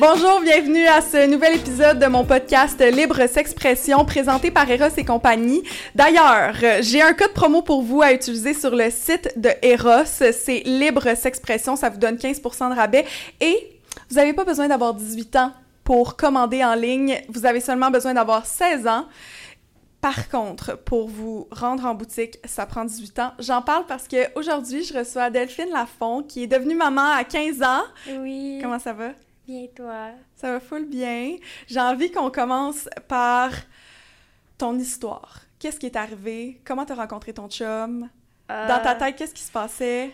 Bonjour, bienvenue à ce nouvel épisode de mon podcast Libre S'expression présenté par Eros et compagnie. D'ailleurs, j'ai un code promo pour vous à utiliser sur le site de Eros. C'est Libre S'expression, ça vous donne 15% de rabais et vous n'avez pas besoin d'avoir 18 ans pour commander en ligne. Vous avez seulement besoin d'avoir 16 ans. Par contre, pour vous rendre en boutique, ça prend 18 ans. J'en parle parce que aujourd'hui, je reçois Delphine Lafont, qui est devenue maman à 15 ans. Oui. Comment ça va? Bien, toi? Ça va full bien. J'ai envie qu'on commence par ton histoire. Qu'est-ce qui est arrivé? Comment t'as rencontré ton chum? Dans ta tête, qu'est-ce qui se passait?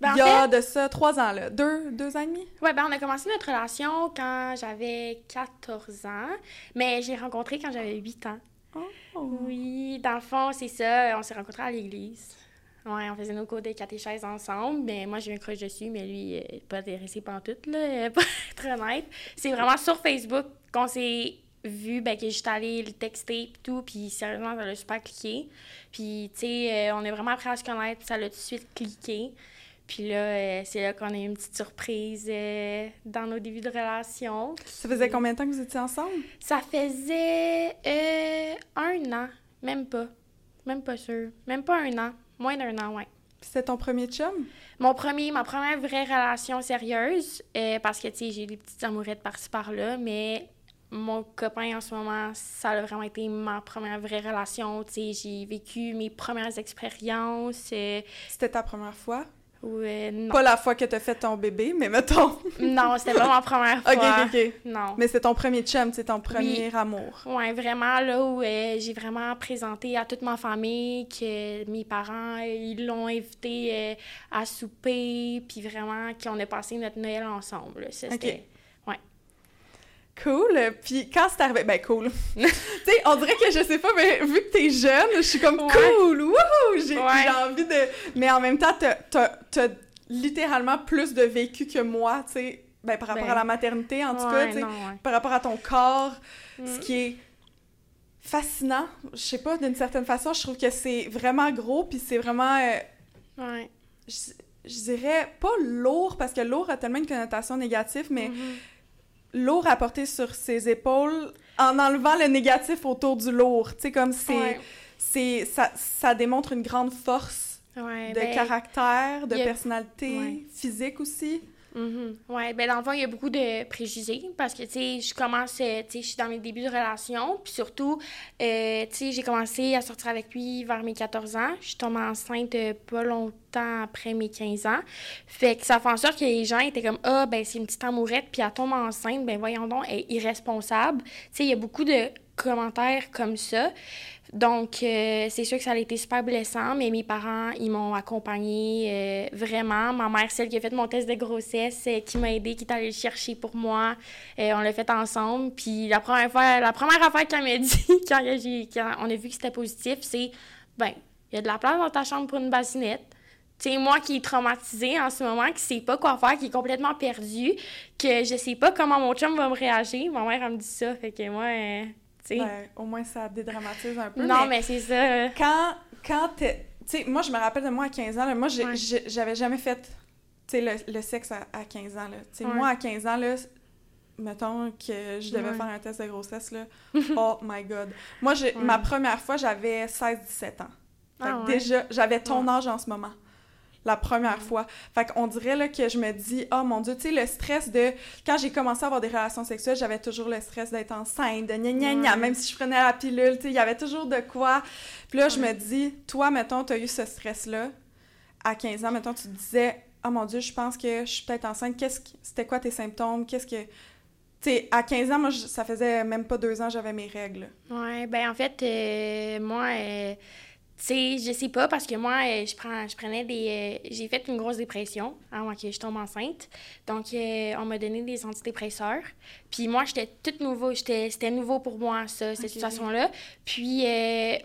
Ben, en Il y a fait- de ça trois ans, là. Deux, deux ans et demi? Ouais, ben on a commencé notre relation quand j'avais 14 ans, mais j'ai rencontré quand j'avais 8 ans. Oh. Oui, dans le fond, c'est ça. On s'est rencontrés à l'église. Ouais, on faisait nos cours de catéchèse ensemble, mais moi j'ai un crush dessus, mais lui, euh, pas intéressé par tout, là, euh, pour être honnête. C'est vraiment sur Facebook qu'on s'est vu, ben, que j'étais allée le texter et tout, puis sérieusement, ça l'a super cliqué. Puis, tu sais, euh, on est vraiment appris à se connaître, ça l'a tout de suite cliqué. Puis là, euh, c'est là qu'on a eu une petite surprise euh, dans nos débuts de relation. Ça faisait combien de temps que vous étiez ensemble? Ça faisait euh, un an, même pas. Même pas sûr. Même pas un an. Moins d'un an, ouais. C'était ton premier chum? Mon premier, ma première vraie relation sérieuse, euh, parce que, tu sais, j'ai des petites amourettes par-ci par-là, mais mon copain en ce moment, ça a vraiment été ma première vraie relation. Tu sais, j'ai vécu mes premières expériences. C'était ta première fois? Euh. Pas la fois que t'as fait ton bébé, mais mettons. non, c'était pas ma première fois. ok, ok, ok. Non. Mais c'est ton premier chum, c'est ton premier amour. Ouais, vraiment, là où euh, j'ai vraiment présenté à toute ma famille que mes parents, ils l'ont invité euh, à souper, puis vraiment qu'on a passé notre Noël ensemble. C'était... Cool. Puis quand c'est arrivé, ben cool. tu sais, on dirait que je sais pas, mais vu que t'es jeune, je suis comme Ouais. cool. Wouhou! J'ai Ouais. j'ai envie de. Mais en même temps, t'as- t'as t'as littéralement plus de vécu que moi, tu sais. Ben, par rapport Ben, à la maternité, en tout cas, tu sais. Par rapport à ton corps, Mm. ce qui est fascinant. Je sais pas, d'une certaine façon, je trouve que c'est vraiment gros, puis c'est vraiment. euh, Ouais. je, je dirais pas lourd, parce que lourd a tellement une connotation négative, mais Mhm. Lourd à porter sur ses épaules en enlevant le négatif autour du lourd. Tu sais, comme c'est. Ouais. c'est ça, ça démontre une grande force Ouais, de ben, caractère, de a- personnalité, ouais. physique aussi. Mhm. Ouais, ben dans le fond, il y a beaucoup de préjugés parce que, tu sais, je commence, euh, tu sais, je suis dans mes débuts de relation, puis surtout, euh, tu sais, j'ai commencé à sortir avec lui vers mes 14 ans. Je suis tombée enceinte euh, pas longtemps après mes 15 ans. Fait que ça fait en sorte que les gens étaient comme, ah, ben c'est une petite amourette, puis elle tombe enceinte, ben voyons donc, elle est irresponsable. Tu sais, il y a beaucoup de commentaires comme ça. Donc, euh, c'est sûr que ça a été super blessant, mais mes parents, ils m'ont accompagnée euh, vraiment. Ma mère, celle qui a fait mon test de grossesse, euh, qui m'a aidée, qui est allée le chercher pour moi. On l'a fait ensemble. Puis la première fois, la première affaire qu'elle m'a dit quand, on a vu que c'était positif, c'est ben, il y a de la place dans ta chambre pour une bassinette. Sais, moi qui est traumatisée en ce moment, qui sait pas quoi faire, qui est complètement perdue, que je sais pas comment mon chum va me réagir. Ma mère, elle me dit ça. Fait que moi. Ben, au moins, ça dédramatise un peu. non, mais mais, c'est ça. quand, quand t'es... Tu sais, moi, je me rappelle de moi à 15 ans, là, moi, Ouais. j'avais jamais fait, tu sais, le, le sexe à, à 15 ans, là. Tu sais, Ouais. moi, à 15 ans, là, mettons que je devais Ouais. faire un test de grossesse, là, oh my God. Moi, ma première fois, j'avais 16-17 ans. Ah déjà, j'avais ton âge en ce moment. La première fois. Fait qu'on dirait là, que je me dis, oh mon Dieu, tu sais, le stress de. Quand j'ai commencé à avoir des relations sexuelles, j'avais toujours le stress d'être enceinte, de gna gna gna, Ouais. même si je prenais la pilule, tu sais, il y avait toujours de quoi. Puis là, je me dis, toi, mettons, tu as eu ce stress-là. À 15 ans, mettons, tu te disais, oh mon Dieu, je pense que je suis peut-être enceinte. Qu'est-ce que- C'était quoi tes symptômes? Qu'est-ce que. Tu sais, à 15 ans, moi, je- ça faisait même pas deux ans, j'avais mes règles. Ouais, ben en fait, euh, moi, euh, sais, je sais pas parce que moi, euh, je prends, je prenais des, euh, j'ai fait une grosse dépression avant que je tombe enceinte. Donc, euh, on m'a donné des antidépresseurs. Puis moi, j'étais toute nouveau, j'étais, c'était nouveau pour moi ça, cette situation-là. Puis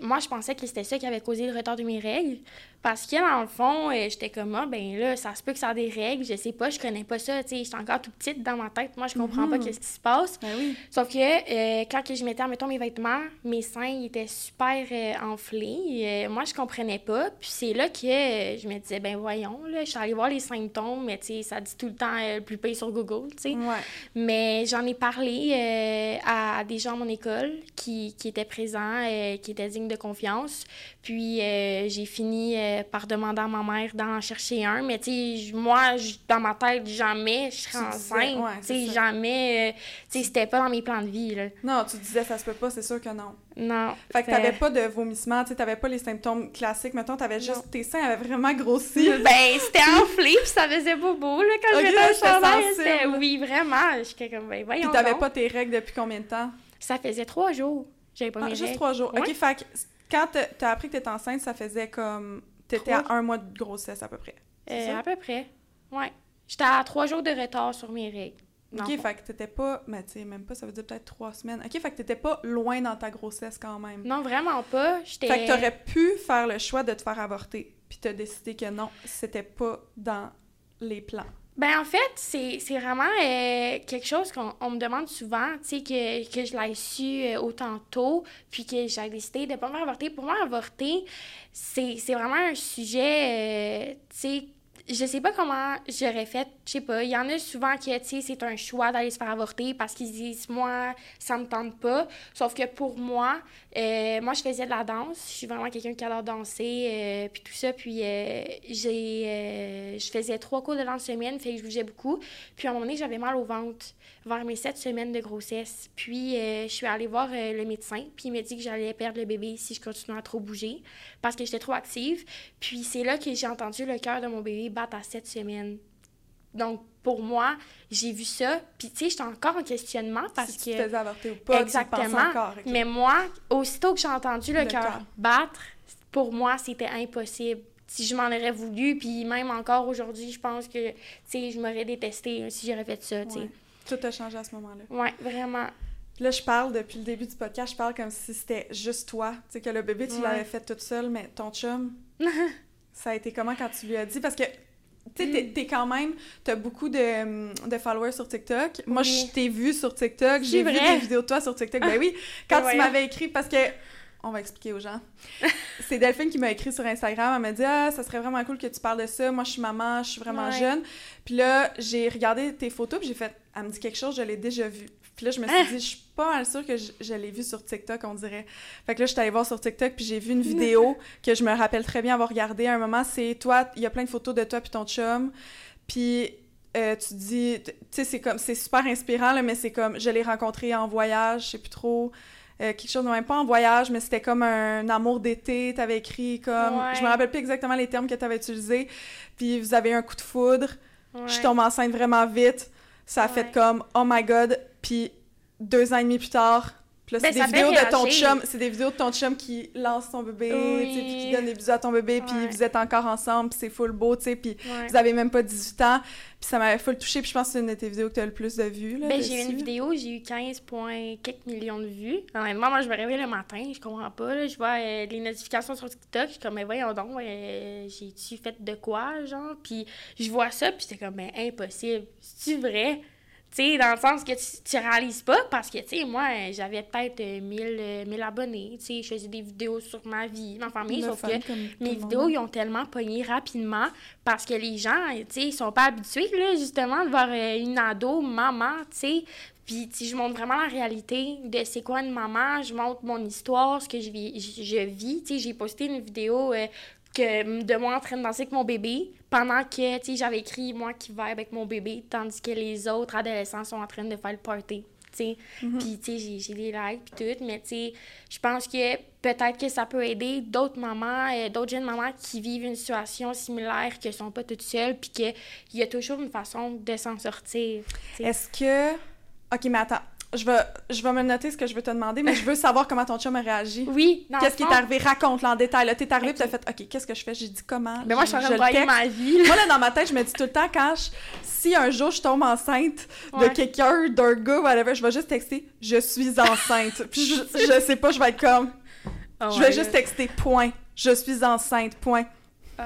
moi, je pensais que c'était ça qui avait causé le retard de mes règles Parce que, dans le fond, euh, j'étais comme, ah, ben là, ça se peut que ça a des règles, je sais pas, je connais pas ça, tu sais, j'étais encore tout petite dans ma tête, moi, je comprends pas Mhm. qu'est-ce qui se passe. Ben oui. Sauf que euh, quand que je mettais, mettons, mes vêtements, mes seins ils étaient super euh, enflés. Moi, je comprenais pas. Puis c'est là que je me disais, ben voyons, là, je suis allée voir les symptômes, mais tu sais, ça dit tout le temps le plus pire sur Google, tu sais. Ouais. Mais j'en ai parlé à des gens à mon école qui, qui étaient présents, qui étaient dignes de confiance. Puis euh, j'ai fini euh, par demander à ma mère d'en chercher un. Mais tu sais, moi, dans ma tête, jamais je serais enceinte. ouais, tu sais, jamais. euh, tu sais, c'était pas dans mes plans de vie, là. Non, tu disais ça se peut pas, c'est sûr que non. Non. Fait que t'avais pas de vomissements, tu sais, t'avais pas les symptômes classiques. Mettons, t'avais juste... Tes seins avaient vraiment grossi. Ben, c'était enflé, puis ça faisait bobo, là, quand sensible. C'était- Oui, vraiment. J'étais comme, ben, voyons Puis t'avais pas tes règles depuis combien de temps? Ça faisait trois jours. J'avais pas Ah, mes juste règles. trois jours. Ouais. OK, fait quand t'as- appris que t'étais enceinte, ça faisait comme... T'étais à un mois de grossesse, à peu près. Euh, à peu près. Ouais. J'étais à trois jours de retard sur mes règles. OK, fond. fait que t'étais pas... Mais tu sais, même pas, ça veut dire peut-être trois semaines. OK, fait que t'étais pas loin dans ta grossesse quand même. Non, vraiment pas. J'étais. Fait que t'aurais pu faire le choix de te faire avorter, puis t'as décidé que non, c'était pas dans les plans. Ben, en fait, c'est vraiment euh, quelque chose qu'on on me demande souvent, tu sais, que, que je l'ai su euh, autant tôt, puis que j'ai décidé de pas me avorter. Pour moi, avorter, c'est c'est vraiment un sujet, euh, tu sais, je sais pas comment j'aurais fait, je sais pas. Il y en a souvent qui, tu sais, c'est un choix d'aller se faire avorter parce qu'ils disent, moi, ça me tente pas. Sauf que pour moi, euh, moi, je faisais de la danse. Je suis vraiment quelqu'un qui adore danser, euh, puis tout ça. Puis euh, j'ai, je faisais trois cours de danse semaine, fait que je bougeais beaucoup. Puis à un moment donné, j'avais mal au ventre vers mes sept semaines de grossesse. Puis euh, je suis allée voir euh, le médecin, puis il m'a dit que j'allais perdre le bébé si je continuais à trop bouger parce que j'étais trop active. Puis c'est là que j'ai entendu le cœur de mon bébé battre à sept semaines. Donc, pour moi, j'ai vu ça. Puis, tu sais, j'étais encore en questionnement parce si que. tu te faisais avorter ou pas, tu Exactement. pensais encore. ok. Mais moi, aussitôt que j'ai entendu le Le cœur cœur. battre, pour moi, c'était impossible. Si je m'en aurais voulu, puis même encore aujourd'hui, je pense que, tu sais, je m'aurais détesté hein, si j'aurais fait ça, tu sais. Ouais. Tout a changé à ce moment-là. Ouais, vraiment. Là, je parle depuis le début du podcast, je parle comme si c'était juste toi. Tu sais, que le bébé, tu Ouais. l'avais fait toute seule, mais ton chum, ça a été comment quand tu lui as dit? Parce que, tu sais, t'es- t'es quand même, t'as beaucoup de, de followers sur TikTok. Moi, Oui. je t'ai vu sur TikTok, j'ai vu des vidéos de toi sur TikTok. Ben oui, quand tu voyons. m'avais écrit, parce que, on va expliquer aux gens. C'est Delphine qui m'a écrit sur Instagram. Elle m'a dit Ah, ça serait vraiment cool que tu parles de ça. Moi, je suis maman, je suis vraiment Ouais. jeune. Puis là, j'ai regardé tes photos, puis j'ai fait Elle me dit quelque chose, je l'ai déjà vu. Puis là, je me suis Ah! dit Je suis pas mal sûre que je, je l'ai vu sur TikTok, on dirait. Fait que là, je suis allée voir sur TikTok, puis j'ai vu une vidéo que je me rappelle très bien avoir regardée. À un moment, c'est toi, il y a plein de photos de toi puis ton chum. Puis. euh, tu dis, tu sais, c'est comme, c'est super inspirant, là, mais c'est comme, je l'ai rencontré en voyage, je sais plus trop, euh, quelque chose de même pas en voyage, mais c'était comme un amour d'été, t'avais écrit comme, Ouais. je me rappelle plus exactement les termes que t'avais utilisés, puis vous avez eu un coup de foudre, Ouais. je tombe enceinte vraiment vite, ça a Ouais. fait comme, oh my god, puis deux ans et demi plus tard, puis là, Ben, c'est des vidéos de ton chum, c'est des vidéos de ton chum qui lance son bébé, Oui. tu sais, puis qui donne des bisous à ton bébé, puis vous êtes encore ensemble, puis c'est full beau, tu sais, puis Ouais. vous avez même pas 18 ans, puis ça m'avait full touché, puis je pense que c'est une de tes vidéos que t'as le plus de vues, là, Ben, j'ai eu une vidéo, j'ai eu 15 points quelques millions de vues. Honnêtement, moi, je me réveille le matin, je comprends pas. là. je vois euh, les notifications sur TikTok, je suis comme, mais voyons donc, euh, j'ai-tu fait de quoi, genre? Puis je vois ça, puis c'est comme, ben, impossible. C'est-tu vrai? Sais, dans le sens que tu, tu réalises pas, parce que, tu sais, moi, euh, j'avais peut-être euh, 1000, euh, 1000 abonnés, tu sais, je faisais des vidéos sur ma vie, ma famille, Le sauf que mes vidéos, ils ont tellement pogné rapidement parce que les gens, tu sais, ils sont pas habitués, là, justement, de voir euh, une ado, maman, tu sais. Puis, sais, je montre vraiment la réalité de c'est quoi une maman. Je montre mon histoire, ce que je vis. Je, je vis. Tu sais, j'ai posté une vidéo euh, que, de moi en train de danser avec mon bébé pendant que, tu sais, j'avais écrit moi qui vibe avec mon bébé, tandis que les autres adolescents sont en train de faire le party. tu sais. Mhm. Puis, tu sais, j'ai- j'ai des likes puis tout, mais tu sais, je pense que peut-être que ça peut aider d'autres mamans, euh, d'autres jeunes mamans qui vivent une situation similaire, qui sont pas toutes seules, puis qu'il y a toujours une façon de s'en sortir. Est-ce que. Ok, mais attends. Je vais, je vais me noter ce que je veux te demander, mais je veux savoir comment ton chum a réagi. Oui, Qu'est-ce qui est arrivé? Raconte-le en détail. Là, t'es arrivé Ok. et t'as fait OK, qu'est-ce que je fais? J'ai dit comment? Mais moi, je suis en train de ma vie. Moi, là, dans ma tête, je me dis tout le temps, quand je... si un jour je tombe enceinte de Ouais. quelqu'un, d'un gars, whatever, je vais juste texter « Je suis enceinte ». Puis je, je sais pas, je vais être comme... Oh je vais my juste texter « Point ». Je suis enceinte, point. Ah.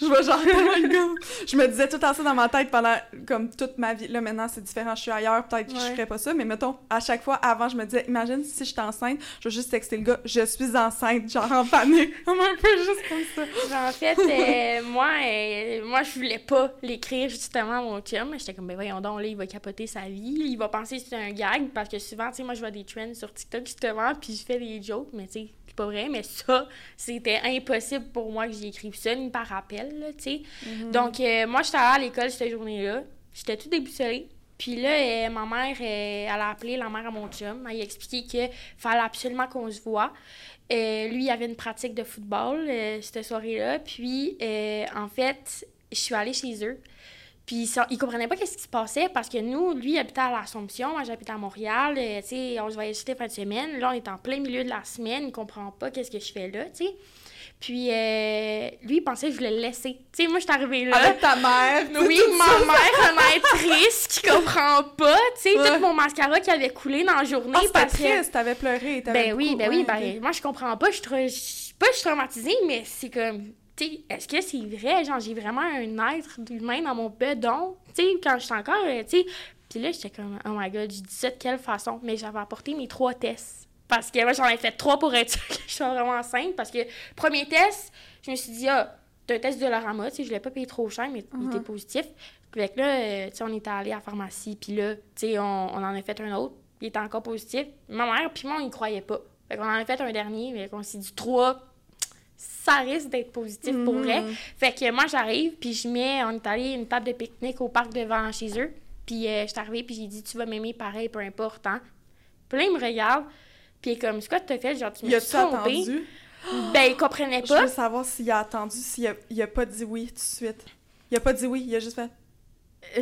je vois genre je me disais tout temps ça dans ma tête pendant comme toute ma vie. Là maintenant c'est différent, je suis ailleurs, peut-être que je ferais pas ça, mais mettons à chaque fois avant je me disais imagine si je suis enceinte, je vais juste texter le gars, je suis enceinte, genre en panique, un peu juste comme ça. en fait, euh, moi euh, moi je voulais pas l'écrire justement à mon chum, j'étais comme ben voyons donc là il va capoter sa vie, il va penser que c'est un gag parce que souvent tu sais moi je vois des trends sur TikTok justement puis je fais des jokes mais tu sais pas vrai, mais ça, c'était impossible pour moi que j'y écrive ça, ni par rappel, tu sais. Mhm. Donc, euh, moi, j'étais à l'école cette journée-là. J'étais tout déboussolée. Puis là, euh, ma mère, euh, elle a appelé la mère à mon chum. Elle a expliqué qu'il fallait absolument qu'on se voit. lui, il avait une pratique de football cette soirée-là. Puis, en fait, je suis allée chez eux. Puis ça, il comprenait pas qu'est-ce qui se passait parce que nous, lui, il habitait à l'Assomption, moi j'habite à Montréal, euh, tu sais, on se voyait juste les fins de semaine. Là, on est en plein milieu de la semaine, il comprend pas qu'est-ce que je fais là, tu sais. Puis euh, lui, il pensait que je voulais le laisser. Tu sais, moi, je suis arrivée là. Avec ta mère. Oui, ma mère, une actrice qui comprend pas, tu sais, tout mon mascara qui avait coulé dans la journée. Ah, parce triste, t'avais pleuré. Ben oui, ben oui, ben, moi, je comprends pas. Je suis pas je suis traumatisée, mais c'est comme est-ce que c'est vrai? Genre, j'ai vraiment un être d'humain dans mon bedon, tu sais, quand je suis encore, euh, tu sais. Puis là, j'étais comme, oh my god, je dis ça de quelle façon? Mais j'avais apporté mes trois tests. Parce que moi, j'en ai fait trois pour être sûre que je suis vraiment enceinte. Parce que, premier test, je me suis dit, ah, t'as un test de l'orama, tu sais, je l'ai pas payé trop cher, mais il était uh-huh. positif. Puis là, euh, tu sais, on était allé à la pharmacie, puis là, tu sais, on, on, en a fait un autre, il était encore positif. Ma mère, puis moi, on y croyait pas. Fait qu'on en a fait un dernier, mais on s'est dit trois, ça risque d'être positif pour vrai. Mm. Fait que moi, j'arrive, puis je mets, on est allé une table de pique-nique au parc devant chez eux. Puis euh, je suis arrivée, puis j'ai dit, tu vas m'aimer pareil, peu importe. Hein? Puis là, il me regarde, puis il est comme, ce que tu as fait? Genre, tu me suis attendu? Ben, il comprenait pas. Je veux savoir s'il a attendu, s'il a, il a pas dit oui tout de suite. Il a pas dit oui, il a juste fait.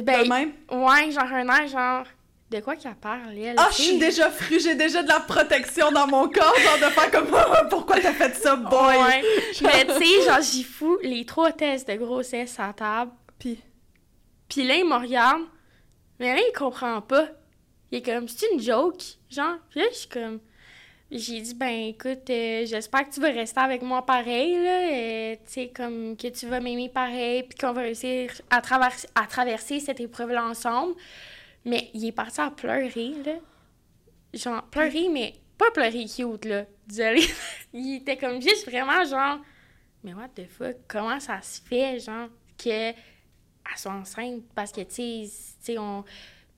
Ben, même? Ouais, genre un air, genre de quoi qu'elle parle, elle? Ah, je suis déjà fru, j'ai déjà de la protection dans mon corps, genre de faire comme pourquoi t'as fait ça, boy? Mais tu sais, genre, j'y fous les trois tests de grossesse à table. Puis? Puis là, il me regarde, mais là, il comprend pas. Il est comme, c'est une joke, genre. Puis là, je suis comme. J'ai dit, ben écoute, euh, j'espère que tu vas rester avec moi pareil, là. Euh, tu sais, comme que tu vas m'aimer pareil, puis qu'on va réussir à, à traverser cette épreuve-là ensemble. Mais il est parti à pleurer, là. Genre, pleurer, mais pas pleurer cute, là. Désolé. il était comme juste vraiment genre, mais what the fuck, comment ça se fait, genre, qu'elle soit enceinte? Parce que, tu sais, on.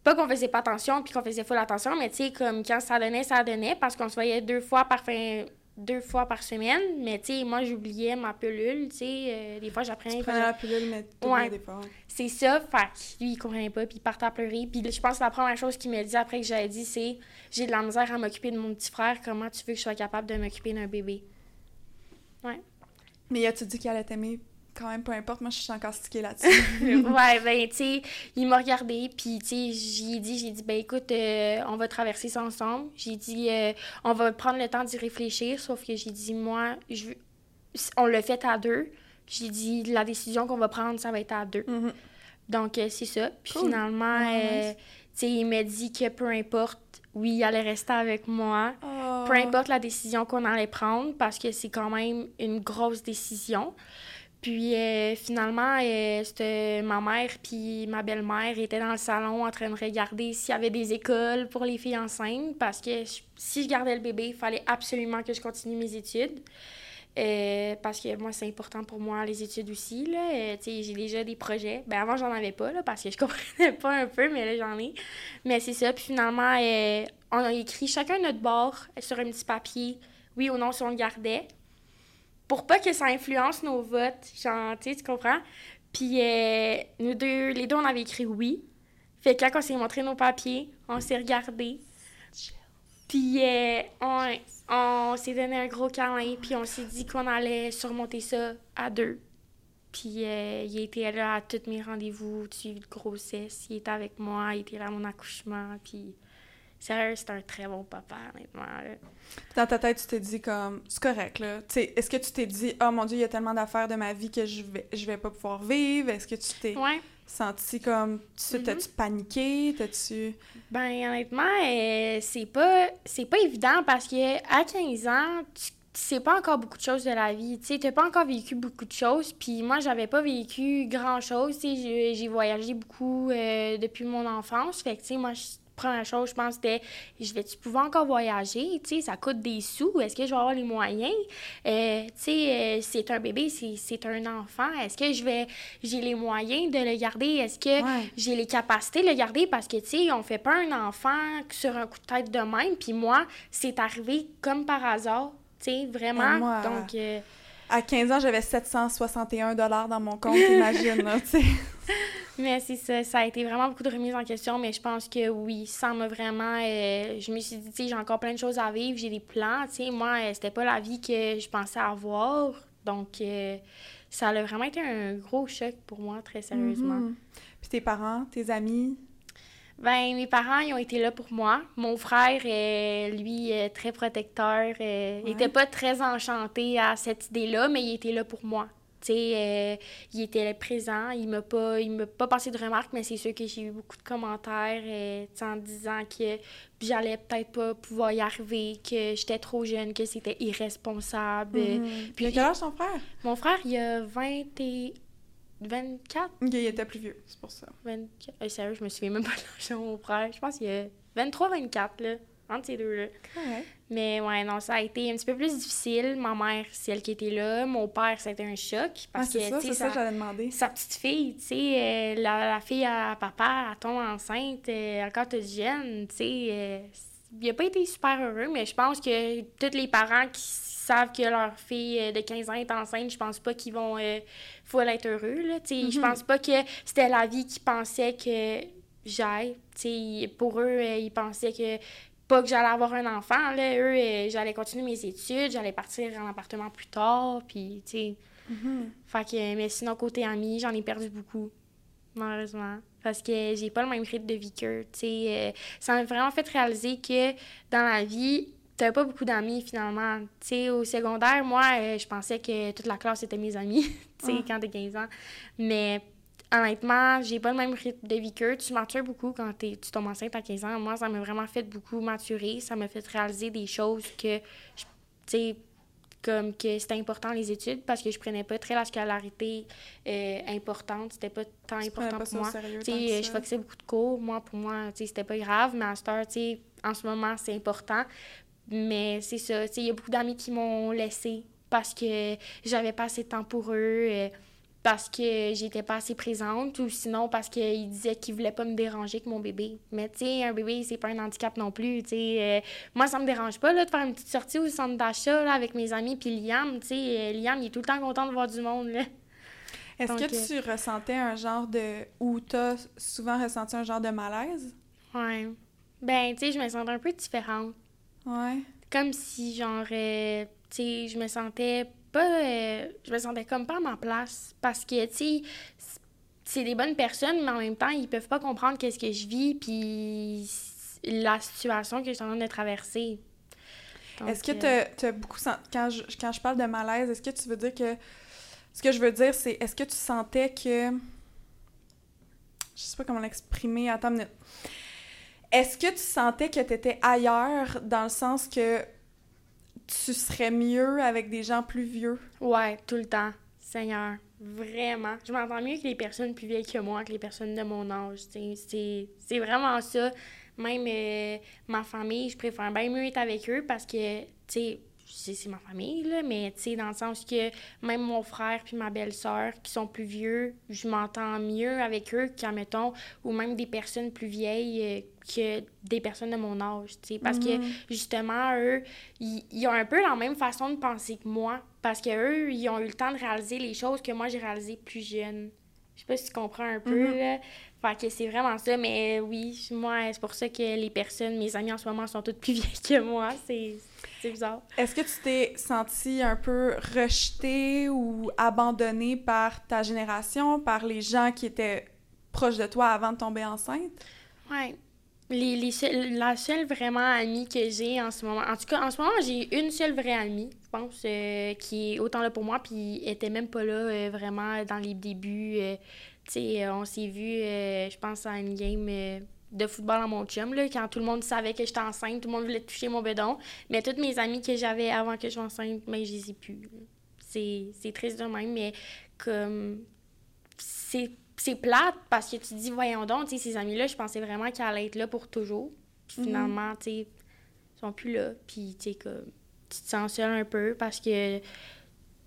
Pas qu'on faisait pas attention puis qu'on faisait full attention, mais tu sais, comme quand ça donnait, ça donnait, parce qu'on se voyait deux fois par fin deux fois par semaine, mais tu sais, moi, j'oubliais ma pilule, tu sais, euh, des fois, j'apprenais... Tu la pilule, mais ouais. des fois. C'est ça, fait lui, il comprenait pas, puis il partait à pleurer, puis je pense que la première chose qu'il m'a dit après que j'avais dit, c'est « J'ai de la misère à m'occuper de mon petit frère, comment tu veux que je sois capable de m'occuper d'un bébé? » Ouais. Mais as-tu dit qu'il allait t'aimer quand même, peu importe, moi, je suis encore stickée là-dessus. ouais, ben, tu sais, il m'a regardé, puis, tu sais, j'ai dit, j'ai dit, ben, écoute, euh, on va traverser ça ensemble. J'ai dit, euh, on va prendre le temps d'y réfléchir, sauf que j'ai dit, moi, je, on le fait à deux. J'ai dit, la décision qu'on va prendre, ça va être à deux. Mm-hmm. Donc, euh, c'est ça. Puis finalement, tu sais, il m'a dit que peu importe, oui, il allait rester avec moi. Peu oh. importe la décision qu'on allait prendre, parce que c'est quand même une grosse décision. Puis euh, finalement, euh, ma mère puis ma belle-mère étaient dans le salon en train de regarder s'il y avait des écoles pour les filles enceintes parce que si je gardais le bébé, il fallait absolument que je continue mes études. Euh, parce que moi, c'est important pour moi, les études aussi. J'ai déjà des projets. Ben, avant, j'en avais pas là, parce que je comprenais pas un peu, mais là, j'en ai. Mais c'est ça. Puis finalement, on a écrit chacun notre bord sur un petit papier, oui ou non, si on le gardait pour pas que ça influence nos votes. Genre, tu comprends? Puis euh, nous deux, les deux, on avait écrit oui. Fait que quand on s'est montré nos papiers, on s'est regardé. Puis euh, on, on s'est donné un gros câlin, puis on s'est dit qu'on allait surmonter ça à deux. Puis euh, il était là à tous mes rendez-vous de de grossesse. Il était avec moi, il était là à mon accouchement, puis Sérieux, c'est un très bon papa, honnêtement. Dans ta tête, tu t'es dit comme, c'est correct, là. Est-ce que tu t'es dit, oh mon Dieu, il y a tellement d'affaires de ma vie que je vais, je vais pas pouvoir vivre? Est-ce que tu t'es senti comme, tu mm-hmm. t'as-tu paniqué? T'as-tu. Ben, honnêtement, euh, c'est pas, c'est pas évident parce que à 15 ans, tu sais pas encore beaucoup de choses de la vie. Tu sais, t'as pas encore vécu beaucoup de choses. Puis moi, j'avais pas vécu grand-chose. Tu sais, j'ai voyagé beaucoup euh, depuis mon enfance. Fait que, tu sais, moi, première chose, je pense, c'était je vais-tu pouvoir encore voyager? Tu sais, ça coûte des sous. Est-ce que je vais avoir les moyens? Euh, tu sais, euh, c'est un bébé, c'est un enfant. Est-ce que je vais j'ai les moyens de le garder? Est-ce que j'ai les capacités de le garder? Parce que, tu sais, on fait pas un enfant sur un coup de tête de même. Puis moi, c'est arrivé comme par hasard. Tu sais, vraiment. Donc. Euh, à 15 ans, j'avais 761 dans mon compte, imagine, tu sais. Mais c'est ça, ça a été vraiment beaucoup de remises en question, mais je pense que oui, ça m'a vraiment... Euh, je me suis dit, tu sais, j'ai encore plein de choses à vivre, j'ai des plans, tu sais. Moi, euh, c'était pas la vie que je pensais avoir, donc euh, ça a vraiment été un gros choc pour moi, très sérieusement. Mm-hmm. Puis tes parents, tes amis, ben, mes parents, ils ont été là pour moi. Mon frère, euh, lui, euh, très protecteur, euh, ouais. pas très enchanté à cette idée-là, mais il était là pour moi. Tu sais, euh, il était présent. Il m'a pas, m'a pas passé de remarques, mais c'est sûr que j'ai eu beaucoup de commentaires en disant que j'allais peut-être pas pouvoir y arriver, que j'étais trop jeune, que c'était irresponsable. Mm-hmm. Quel âge ton frère? Mon frère, il a 21 24. Il était plus vieux, c'est pour ça. 24. Sérieux, je me souviens même pas de l'âge de mon frère. Je pense qu'il a 23, 24, là. Entre ces deux-là. Mais ouais, non, ça a été un petit peu plus difficile. Ma mère, c'est elle qui était là. Mon père, ça a été un choc. Ah, parce ah, que. Sa petite fille, tu sais, euh, la, la, fille à papa, elle tombe enceinte, euh, encore toute jeune, tu sais. Euh, il a pas été super heureux, mais je pense que tous les parents qui savent que leur fille de 15 ans est enceinte, je pense pas qu'ils vont faut être heureux, là. Je mm-hmm. pense pas que c'était la vie qu'ils pensaient que j'aille. Pour eux, ils pensaient que pas que j'allais avoir un enfant, là. Eux, euh, j'allais continuer mes études, j'allais partir en appartement plus tard, puis, tu sais. Mm-hmm. Fait que, mais sinon, côté amis, j'en ai perdu beaucoup, malheureusement. Parce que j'ai pas le même rythme de vie qu'eux. Euh, ça m'a vraiment fait réaliser que dans la vie, t'avais pas beaucoup d'amis, finalement. Tu sais, au secondaire, moi, euh, je pensais que toute la classe était mes amis, tu sais, ah. quand t'es 15 ans. Mais honnêtement, j'ai pas le même rythme de vie qu'eux. Tu matures beaucoup quand tu tombes enceinte à 15 ans. Moi, ça m'a vraiment fait beaucoup maturer. Ça m'a fait réaliser des choses que, tu sais, comme que c'était important les études parce que je prenais pas très la scolarité euh, importante. C'était pas tant important pour moi. Tu sais, je focusais beaucoup de cours. Moi, pour moi, tu sais, c'était pas grave. Mais à cette heure, tu sais, en ce moment, c'est important. Mais c'est ça. Tu sais, il y a beaucoup d'amis qui m'ont laissé parce que j'avais pas assez de temps pour eux. Euh, parce que j'étais pas assez présente ou sinon parce qu'il disait qu'il voulait pas me déranger avec mon bébé. Mais tu sais, un bébé, c'est pas un handicap non plus. Tu sais, euh, moi, ça me dérange pas là, de faire une petite sortie au centre d'achat avec mes amis. Puis Liam, tu sais, euh, Liam, il est tout le temps content de voir du monde. Là. Est-ce que tu ressentais un genre de. ou t'as souvent ressenti un genre de malaise? Ouais. Ben, tu sais, je me sentais un peu différente. Ouais. Comme si, genre, tu sais, je me sentais euh, je me sentais comme pas à ma place parce que, tu sais, c'est des bonnes personnes, mais en même temps, ils peuvent pas comprendre qu'est-ce que je vis puis la situation que je suis en train de traverser. Est-ce que euh, tu as beaucoup. Quand je, quand je parle de malaise, est-ce que tu veux dire que. Ce que je veux dire, c'est est-ce que tu sentais que. Je sais pas comment l'exprimer. Attends une minute. Est-ce que tu sentais que tu étais ailleurs dans le sens que tu serais mieux avec des gens plus vieux? Ouais, tout le temps. Seigneur, vraiment. Je m'entends mieux que les personnes plus vieilles que moi, que les personnes de mon âge. C'est vraiment ça. Même euh, ma famille, je préfère bien mieux être avec eux parce que, tu sais, c'est ma famille, là, mais tu sais, dans le sens que même mon frère puis ma belle-sœur qui sont plus vieux, je m'entends mieux avec eux qu'admettons, ou même des personnes plus vieilles euh, que des personnes de mon âge, tu sais, parce que mm. justement, eux, ils ont un peu la même façon de penser que moi, parce que eux, ils ont eu le temps de réaliser les choses que moi j'ai réalisées plus jeune. Je sais pas si tu comprends un peu, là. Fait que c'est vraiment ça, mais oui, moi, c'est pour ça que les personnes, mes amis en ce moment, sont toutes plus vieilles que moi. C'est bizarre. Est-ce que tu t'es senti un peu rejetée ou abandonnée par ta génération, par les gens qui étaient proches de toi avant de tomber enceinte? Oui. Les, les la seule vraiment amie que j'ai en ce moment, en tout cas, en ce moment, j'ai une seule vraie amie, je pense, euh, qui est autant là pour moi, puis était même pas là euh, vraiment dans les débuts. Euh, tu sais, on s'est vu, je pense, à une game de football à mon chum, là, quand tout le monde savait que j'étais enceinte, tout le monde voulait toucher mon bedon. Mais toutes mes amies que j'avais avant que je sois enceinte, mais ben, je les ai plus. C'est triste de même, mais comme c'est c'est plate parce que tu dis, voyons donc, ces amis-là, je pensais vraiment qu'ils allaient être là pour toujours. Puis mhm. finalement, tu sais, ils sont plus là. Puis, tu sais, comme, tu te sens seul un peu parce que, tu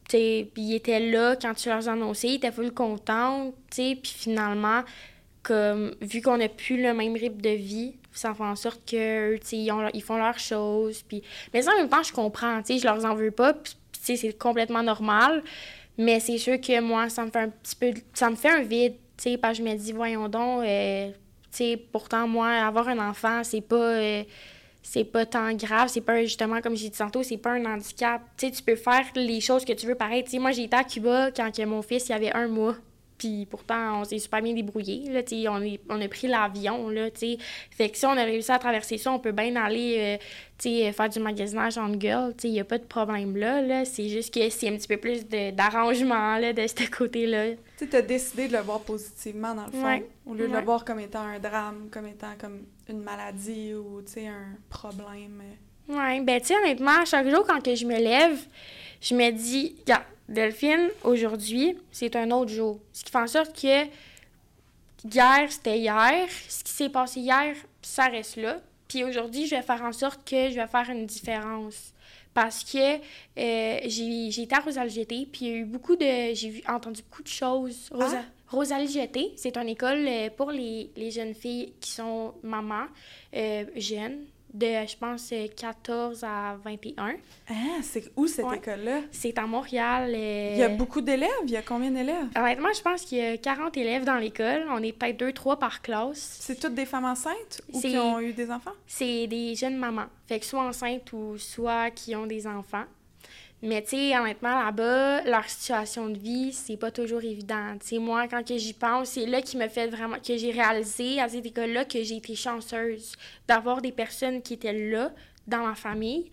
sais, ils étaient là quand tu leur annonçais, ils étaient full contents, tu sais, puis finalement, comme, vu qu'on n'a plus le même rythme de vie, ça fait en sorte que, tu sais, ils, ils, font leurs choses, puis... Mais ça, en même temps, je comprends, tu sais, je leur en veux pas, puis, tu sais, c'est complètement normal. Mais c'est sûr que moi, ça me fait un petit peu. Ça me fait un vide, tu sais, parce que je me dis, voyons donc, euh, tu sais, pourtant, moi, avoir un enfant, c'est pas. Euh, c'est pas tant grave, c'est pas justement comme j'ai dit tantôt, c'est pas un handicap. Tu sais, tu peux faire les choses que tu veux pareil. Tu sais, moi j'ai été à Cuba quand que mon fils il avait un mois. Puis pourtant, on s'est super bien débrouillé. Là, on, est, on a pris l'avion. Fait que si on a réussi à traverser ça, on peut bien aller euh, faire du magasinage en girl. Il n'y a pas de problème là. là. C'est juste que c'est un petit peu plus d'arrangement de ce côté-là. Tu as décidé de le voir positivement, dans le fond, au lieu de le voir comme étant un drame, comme étant comme une maladie ou un problème. Oui, ben tu honnêtement, chaque jour quand que je me lève, je me dis, Delphine, aujourd'hui, c'est un autre jour. Ce qui fait en sorte que hier, c'était hier. Ce qui s'est passé hier, ça reste là. Puis aujourd'hui, je vais faire en sorte que je vais faire une différence. Parce que euh, j'ai été à Rosalie GT, puis il y a eu beaucoup de. J'ai entendu beaucoup de choses. Rosa, ah? Rosalie GT, c'est une école euh, pour les, les, jeunes filles qui sont mamans, euh, jeunes, de, je pense, 14 à 21. Ah, c'est où cette école-là? C'est à Montréal. Euh, il y a beaucoup d'élèves? Il y a combien d'élèves? Honnêtement, je pense qu'il y a 40 élèves dans l'école. On est peut-être 2-3 par classe. C'est toutes des femmes enceintes ou qui ont eu des enfants? C'est des jeunes mamans. Fait que soit enceintes ou soit qui ont des enfants. Mais tu sais, honnêtement, là-bas, leur situation de vie, c'est pas toujours évident. Tu sais, moi, quand j'y pense, c'est là qui me fait vraiment, que j'ai réalisé à cette école-là que j'ai été chanceuse d'avoir des personnes qui étaient là dans ma famille,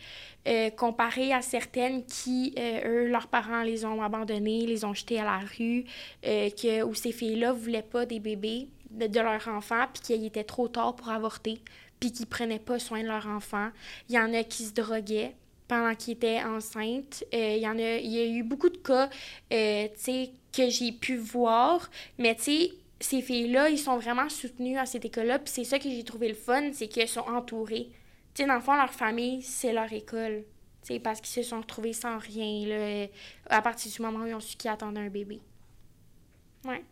euh, comparé à certaines qui, euh, eux, leurs parents les ont abandonnés, les ont jetés à la rue, euh, que, où ces filles-là voulaient pas des bébés de, de leur enfant, puis qu'il était trop tard pour avorter, puis qu'ils prenaient pas soin de leur enfant. Il y en a qui se droguaient pendant qu'ils étaient enceintes. Euh, il y en a, y a eu beaucoup de cas, euh, tu sais, que j'ai pu voir, mais tu sais, ces filles-là, ils sont vraiment soutenus à cette école-là, puis c'est ça que j'ai trouvé le fun, c'est qu'elles sont entourées. Tu sais, dans le fond, leur famille, c'est leur école, tu sais, parce qu'ils se sont retrouvés sans rien, là, à partir du moment où ils ont su qu'ils attendaient un bébé.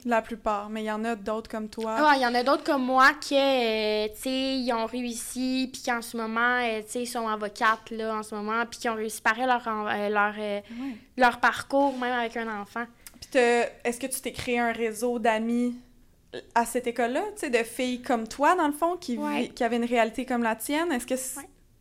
La plupart, mais il y en a d'autres comme toi. Ah, il y en a d'autres comme moi qui, euh, tu sais, ils ont réussi, puis qui en ce moment, euh, tu sais, sont avocates, là, en ce moment, puis qui ont réussi pareil leur, euh, leur, leur parcours, même avec un enfant. Puis est-ce que tu t'es créé un réseau d'amis à cette école-là, tu sais, de filles comme toi, dans le fond, qui, qui avaient une réalité comme la tienne? Est-ce que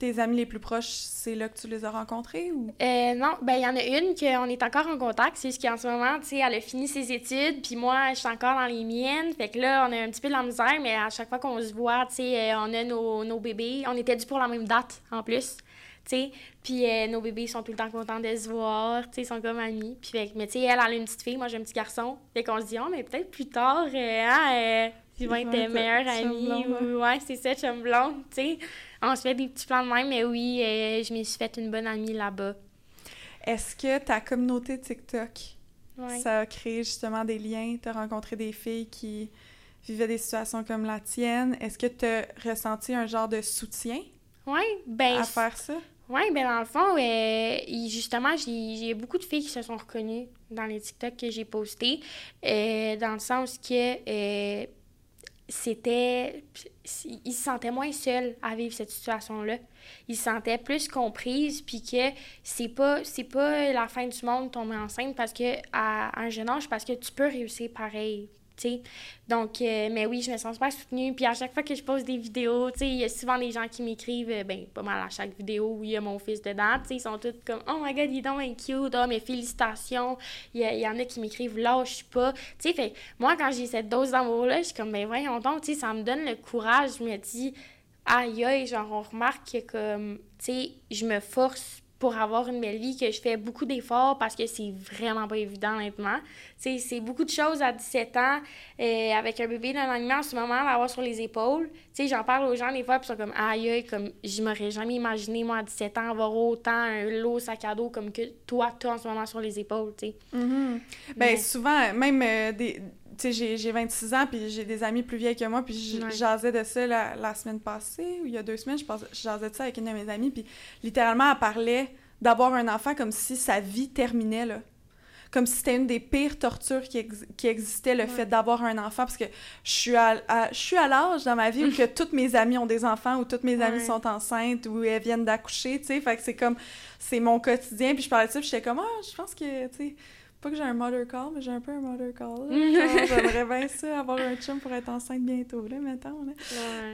tes amis les plus proches, c'est là que tu les as rencontrés ou? Euh, non, ben il y en a une qu'on est encore en contact. C'est juste qu'en ce moment, tu sais, elle a fini ses études, puis moi, je suis encore dans les miennes. Fait que là, on a un petit peu de la misère, mais à chaque fois qu'on se voit, tu sais, euh, on a nos, nos, bébés. On était dû pour la même date, en plus. Tu sais, puis euh, nos bébés sont tout le temps contents de se voir, tu sais, ils sont comme amis. Puis, fait, mais tu sais, elle, elle a une petite fille, moi j'ai un petit garçon. Fait qu'on se dit, oh, mais peut-être plus tard, hein, ils vont être meilleurs amis. Ou, ouais, c'est ça, chum blonde, tu sais on se fait des petits plans de même, mais oui, euh, je me suis fait une bonne amie là-bas. Est-ce que ta communauté TikTok, ça a créé justement des liens? Tu as rencontré des filles qui vivaient des situations comme la tienne? Est-ce que tu as ressenti un genre de soutien ouais, ben, à faire ça? Oui, ben dans le fond, euh, justement, j'ai beaucoup de filles qui se sont reconnues dans les TikTok que j'ai postés, euh, dans le sens que c'était. Ils se sentaient moins seuls à vivre cette situation-là. Ils se sentaient plus comprises, puis que c'est pas, pas la fin du monde tomber enceinte parce que à un jeune âge, parce que tu peux réussir pareil. Donc, euh, mais oui, je me sens super soutenue. Puis à chaque fois que je pose des vidéos, il y a souvent des gens qui m'écrivent, euh, ben, pas mal à chaque vidéo où il y a mon fils dedans, ils sont tous comme, oh my god, il est donc cute, oh, mes félicitations. Il y, en a qui m'écrivent, lâche pas. Tu sais, fait, moi, quand j'ai cette dose d'amour-là, je suis comme, ben, voyons donc, ça me donne le courage. Je me dis, aïe, aïe, genre, on remarque que, comme, tu sais, je me force pour avoir une belle vie, que je fais beaucoup d'efforts parce que c'est vraiment pas évident, honnêtement. Tu sais, c'est beaucoup de choses à 17 ans, euh, avec un bébé d'un an en ce moment, l'avoir sur les épaules. Tu sais, j'en parle aux gens des fois, puis ils sont comme, aïe, aïe, comme, je m'aurais jamais imaginé, moi, à 17 ans, avoir autant un lot sac à dos comme que toi, toi, en ce moment, sur les épaules, tu sais. Mm-hmm. Ben, souvent, même euh, des tu sais, j'ai 26 ans, puis j'ai des amis plus vieilles que moi, puis j'asais de ça la, semaine passée, ou il y a deux semaines, je jasais de ça avec une de mes amies, puis littéralement, elle parlait d'avoir un enfant comme si sa vie terminait, là. Comme si c'était une des pires tortures qui, qui existait, le fait d'avoir un enfant, parce que je suis à, je suis à l'âge dans ma vie où que toutes mes amies ont des enfants, où toutes mes amies sont enceintes, où elles viennent d'accoucher, tu sais, fait que c'est comme, c'est mon quotidien, puis je parlais de ça, puis j'étais comme, ah, je pense que, tu sais pas que j'ai un mother call, mais j'ai un peu un mother call. J'aimerais bien ça, avoir un chum pour être enceinte bientôt, là, mettons. Là.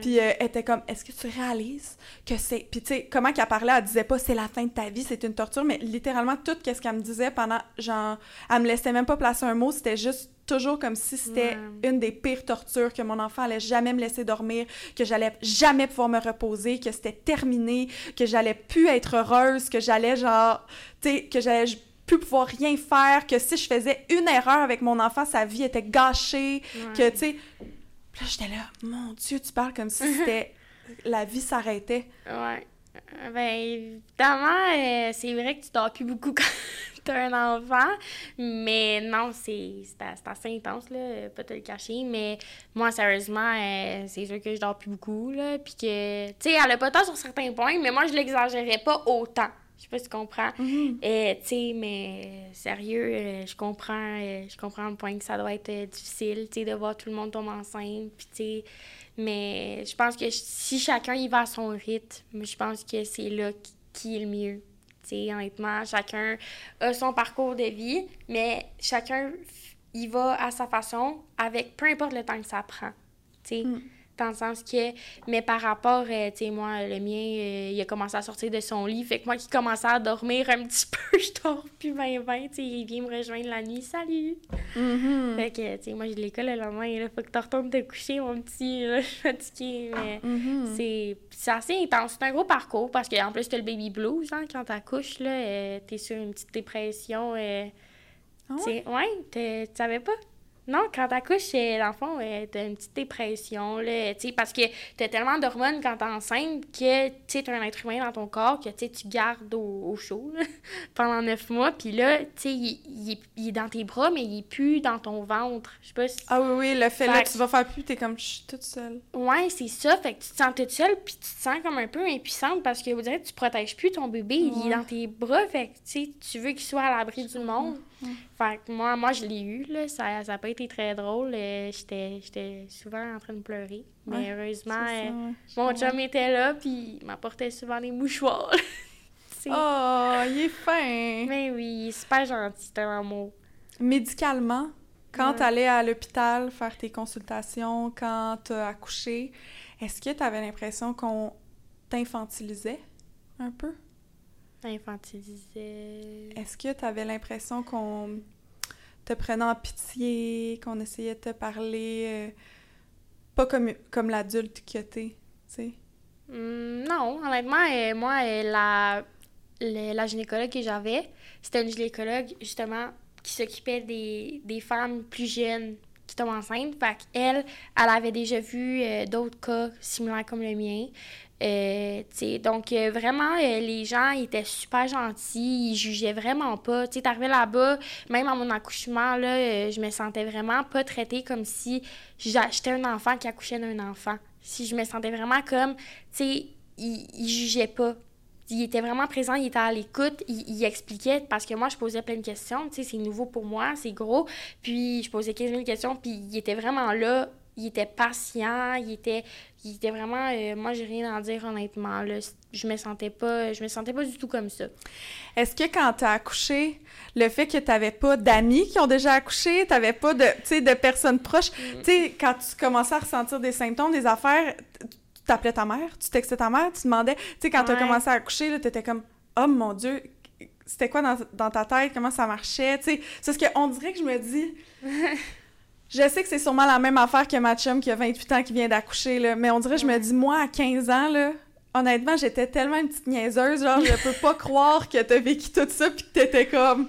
Puis euh, elle était comme, est-ce que tu réalises que c'est... Puis tu sais, comment qu'elle parlait, elle disait pas c'est la fin de ta vie, c'est une torture, mais littéralement, tout ce qu'elle me disait pendant, genre, elle me laissait même pas placer un mot, c'était juste toujours comme si c'était une des pires tortures, que mon enfant allait jamais me laisser dormir, que j'allais jamais pouvoir me reposer, que c'était terminé, que j'allais plus être heureuse, que j'allais genre, tu sais, que j'allais plus pouvoir rien faire, que si je faisais une erreur avec mon enfant, sa vie était gâchée, que, tu sais... là, j'étais là, mon Dieu, tu parles comme si c'était... la vie s'arrêtait. Ouais. Ben, évidemment, euh, c'est vrai que tu dors plus beaucoup quand t'as un enfant, mais non, c'est assez intense, là, pas te le cacher, mais moi, sérieusement, euh, c'est sûr que je dors plus beaucoup, là, puis que, tu sais, elle a pas tort sur certains points, mais moi, je l'exagérais pas autant. Je sais pas si tu comprends. Mm-hmm. Euh, tu sais, mais sérieux, euh, je comprends euh, je comprends le point que ça doit être difficile, tu sais, de voir tout le monde tomber enceinte, puis tu sais, mais je pense que si chacun y va à son rythme, je pense que c'est là qui est le mieux. Tu sais, honnêtement, chacun a son parcours de vie, mais chacun y va à sa façon, avec peu importe le temps que ça prend. Tu sais. Mm dans le sens que, mais par rapport, euh, tu sais, moi, le mien, euh, il a commencé à sortir de son lit, fait que moi qui commençais à dormir un petit peu, je dors plus 20-20, tu sais, il vient me rejoindre la nuit, salut! Mm-hmm. Fait que, tu sais, moi, j'ai de l'école le lendemain, il faut que tu retournes te coucher, mon petit, là, je suis fatiguée, mais mm-hmm. c'est assez intense. C'est un gros parcours, parce qu'en plus, t'as le baby blues, hein, quand t'accouches, là, euh, t'es sur une petite dépression, ah ouais? ouais, tu savais pas? Non, quand t'accouches, dans le fond, t'as une petite dépression, là, parce que t'as tellement d'hormones quand t'es enceinte que, tu t'as un être humain dans ton corps que, tu gardes au, chaud, pendant neuf mois, puis là, tu il, est dans tes bras, mais il est plus dans ton ventre. Je sais pas si... Ah oui, oui, le fait, là, tu vas faire plus, t'es comme, je suis toute seule. Ouais, c'est ça, fait que tu te sens toute seule, puis tu te sens comme un peu impuissante parce que, vous direz, tu protèges plus ton bébé, il est dans tes bras, fait que, tu veux qu'il soit à l'abri du monde. Fait que moi, moi, je l'ai eu, là. Ça n'a pas été très drôle. Euh, j'étais souvent en train de pleurer. Mais heureusement, euh, mon chum était là, puis il m'apportait souvent des mouchoirs. oh, il est fin! Mais oui, il est super gentil, c'est un amour. Médicalement, quand tu allais à l'hôpital faire tes consultations, quand tu as accouché, est-ce que tu avais l'impression qu'on t'infantilisait un peu? Infantilisait. Est-ce que tu avais l'impression qu'on te prenait en pitié, qu'on essayait de te parler euh, pas comme, comme l'adulte que t'es, tu sais? Hum, non, honnêtement, euh, moi, euh, la, la, gynécologue que j'avais, c'était une gynécologue, justement, qui s'occupait des, des femmes plus jeunes qui tombent enceintes. Fait qu'elle, elle avait déjà vu d'autres cas similaires comme le mien. Euh, donc, euh, vraiment, euh, les gens étaient super gentils, ils jugeaient vraiment pas. Tu sais, là-bas, même à mon accouchement, là, je me sentais vraiment pas traitée comme si j'étais un enfant qui accouchait d'un enfant. Si je me sentais vraiment comme, tu sais, ils, ils jugeaient pas. Il était vraiment présent, il était à l'écoute, il, il, expliquait, parce que moi, je posais plein de questions, tu sais, c'est nouveau pour moi, c'est gros, puis je posais 15 000 questions, puis il était vraiment là il était patient, il était, il était vraiment. Euh, moi, j'ai rien à dire honnêtement. Là. Je me sentais pas, je me sentais pas du tout comme ça. Est-ce que quand tu as accouché, le fait que tu n'avais pas d'amis qui ont déjà accouché, tu n'avais pas de, de personnes proches, mm. tu sais, quand tu commençais à ressentir des symptômes, des affaires, tu t'appelais ta mère, tu textais ta mère, tu demandais, tu sais, quand tu as commencé à accoucher, tu étais comme, oh mon Dieu, c'était quoi dans, dans, ta tête, comment ça marchait, tu sais. C'est ce qu'on dirait que je me dis. Je sais que c'est sûrement la même affaire que ma chum qui a 28 ans qui vient d'accoucher, là, mais on dirait, je me dis, moi, à 15 ans, là, honnêtement, j'étais tellement une petite niaiseuse, genre, je peux pas croire que t'as vécu tout ça pis que t'étais comme...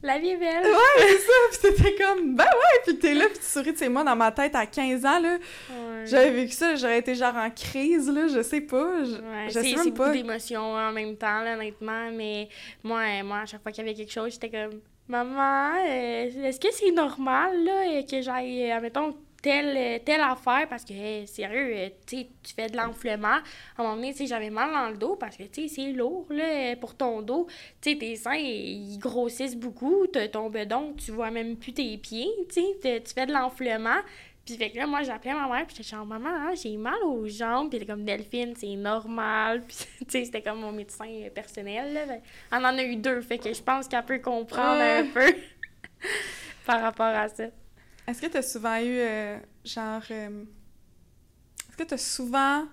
La vie est belle! Ouais, c'est ça! Pis t'étais comme, ben ouais! Pis t'es là, pis tu souris, tu sais, moi, dans ma tête, à 15 ans, là, Ouais. j'avais vécu ça, j'aurais été genre en crise, là, je sais pas, je, Ouais, je sais même beaucoup pas. d'émotions en même temps, là, honnêtement. Mais moi, euh, moi, à chaque fois qu'il y avait quelque chose, j'étais comme Maman, euh, est-ce que c'est normal là, euh, que j'aille, euh, admettons, telle, telle affaire? Parce que, hey, sérieux, tu fais de l'enflement. À un moment donné, j'avais mal dans le dos parce que, c'est lourd pour ton dos. Tes seins, ils grossissent beaucoup. T'as ton bedon, tu vois même plus tes pieds. Tu fais de l'enflement. Puis fait que là, moi, j'appelais ma mère, puis j'étais genre, maman, hein, j'ai mal aux jambes. Puis elle était comme, Delphine, c'est normal. Puis, tu sais, c'était comme mon médecin personnel. Là. Ben, Elle en a eu deux, fait que je pense qu'elle peut comprendre un peu par rapport à ça. Est-ce que t'as souvent eu, euh, genre... euh, Est-ce que t'as souvent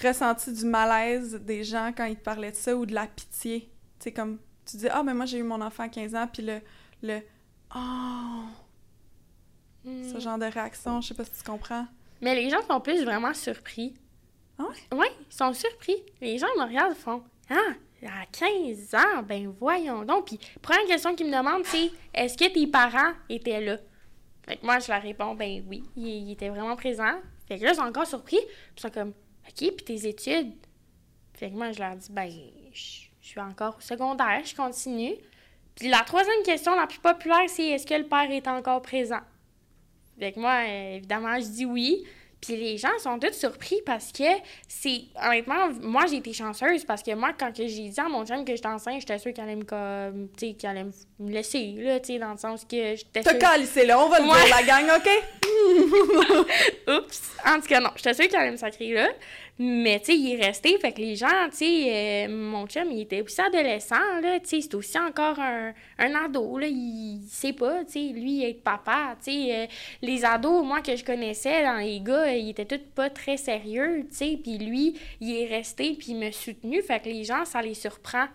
ressenti du malaise des gens quand ils te parlaient de ça ou de la pitié? Tu sais, comme, tu dis, ah, mais moi, j'ai eu mon enfant à 15 ans, puis le... le oh, Hmm. ce genre de réaction, je sais pas si tu comprends. Mais les gens sont plus vraiment surpris. Ah ouais? Oui, ils sont surpris. Les gens me regardent font Ah, à 15 ans, ben voyons donc. Puis, première question qu'ils me demandent, c'est Est-ce que tes parents étaient là Fait que moi, je leur réponds Ben oui, ils, ils étaient vraiment présents. Fait que là, ils sont encore surpris. Puis, ils sont comme OK, puis tes études Fait que moi, je leur dis Ben, je je suis encore au secondaire, je continue. Puis, la troisième question, la plus populaire, c'est Est-ce que le père est encore présent fait que moi, euh, évidemment, je dis oui. Puis les gens sont tous surpris parce que c'est. Honnêtement, moi, j'ai été chanceuse parce que moi, quand j'ai dit à mon chum que j'étais enceinte, j'étais sûre qu'il allait me, comme, qu'il allait me laisser, là, tu sais, dans le sens que j'étais T'as calissé là, on va le Ouais. dire, la gang, OK? Oups! En tout cas, non, j'étais sûre qu'il allait me sacrer là. Mais, tu sais, il est resté. Fait que les gens, tu sais, euh, mon chum, il était aussi adolescent, là. Tu sais, c'est aussi encore un, un ado, là. Il, il sait pas, tu sais, lui, être papa. Tu sais, euh, les ados, moi, que je connaissais, dans les gars, euh, ils étaient tous pas très sérieux, tu sais. Puis lui, il est resté, puis il m'a soutenu. Fait que les gens, ça les surprend.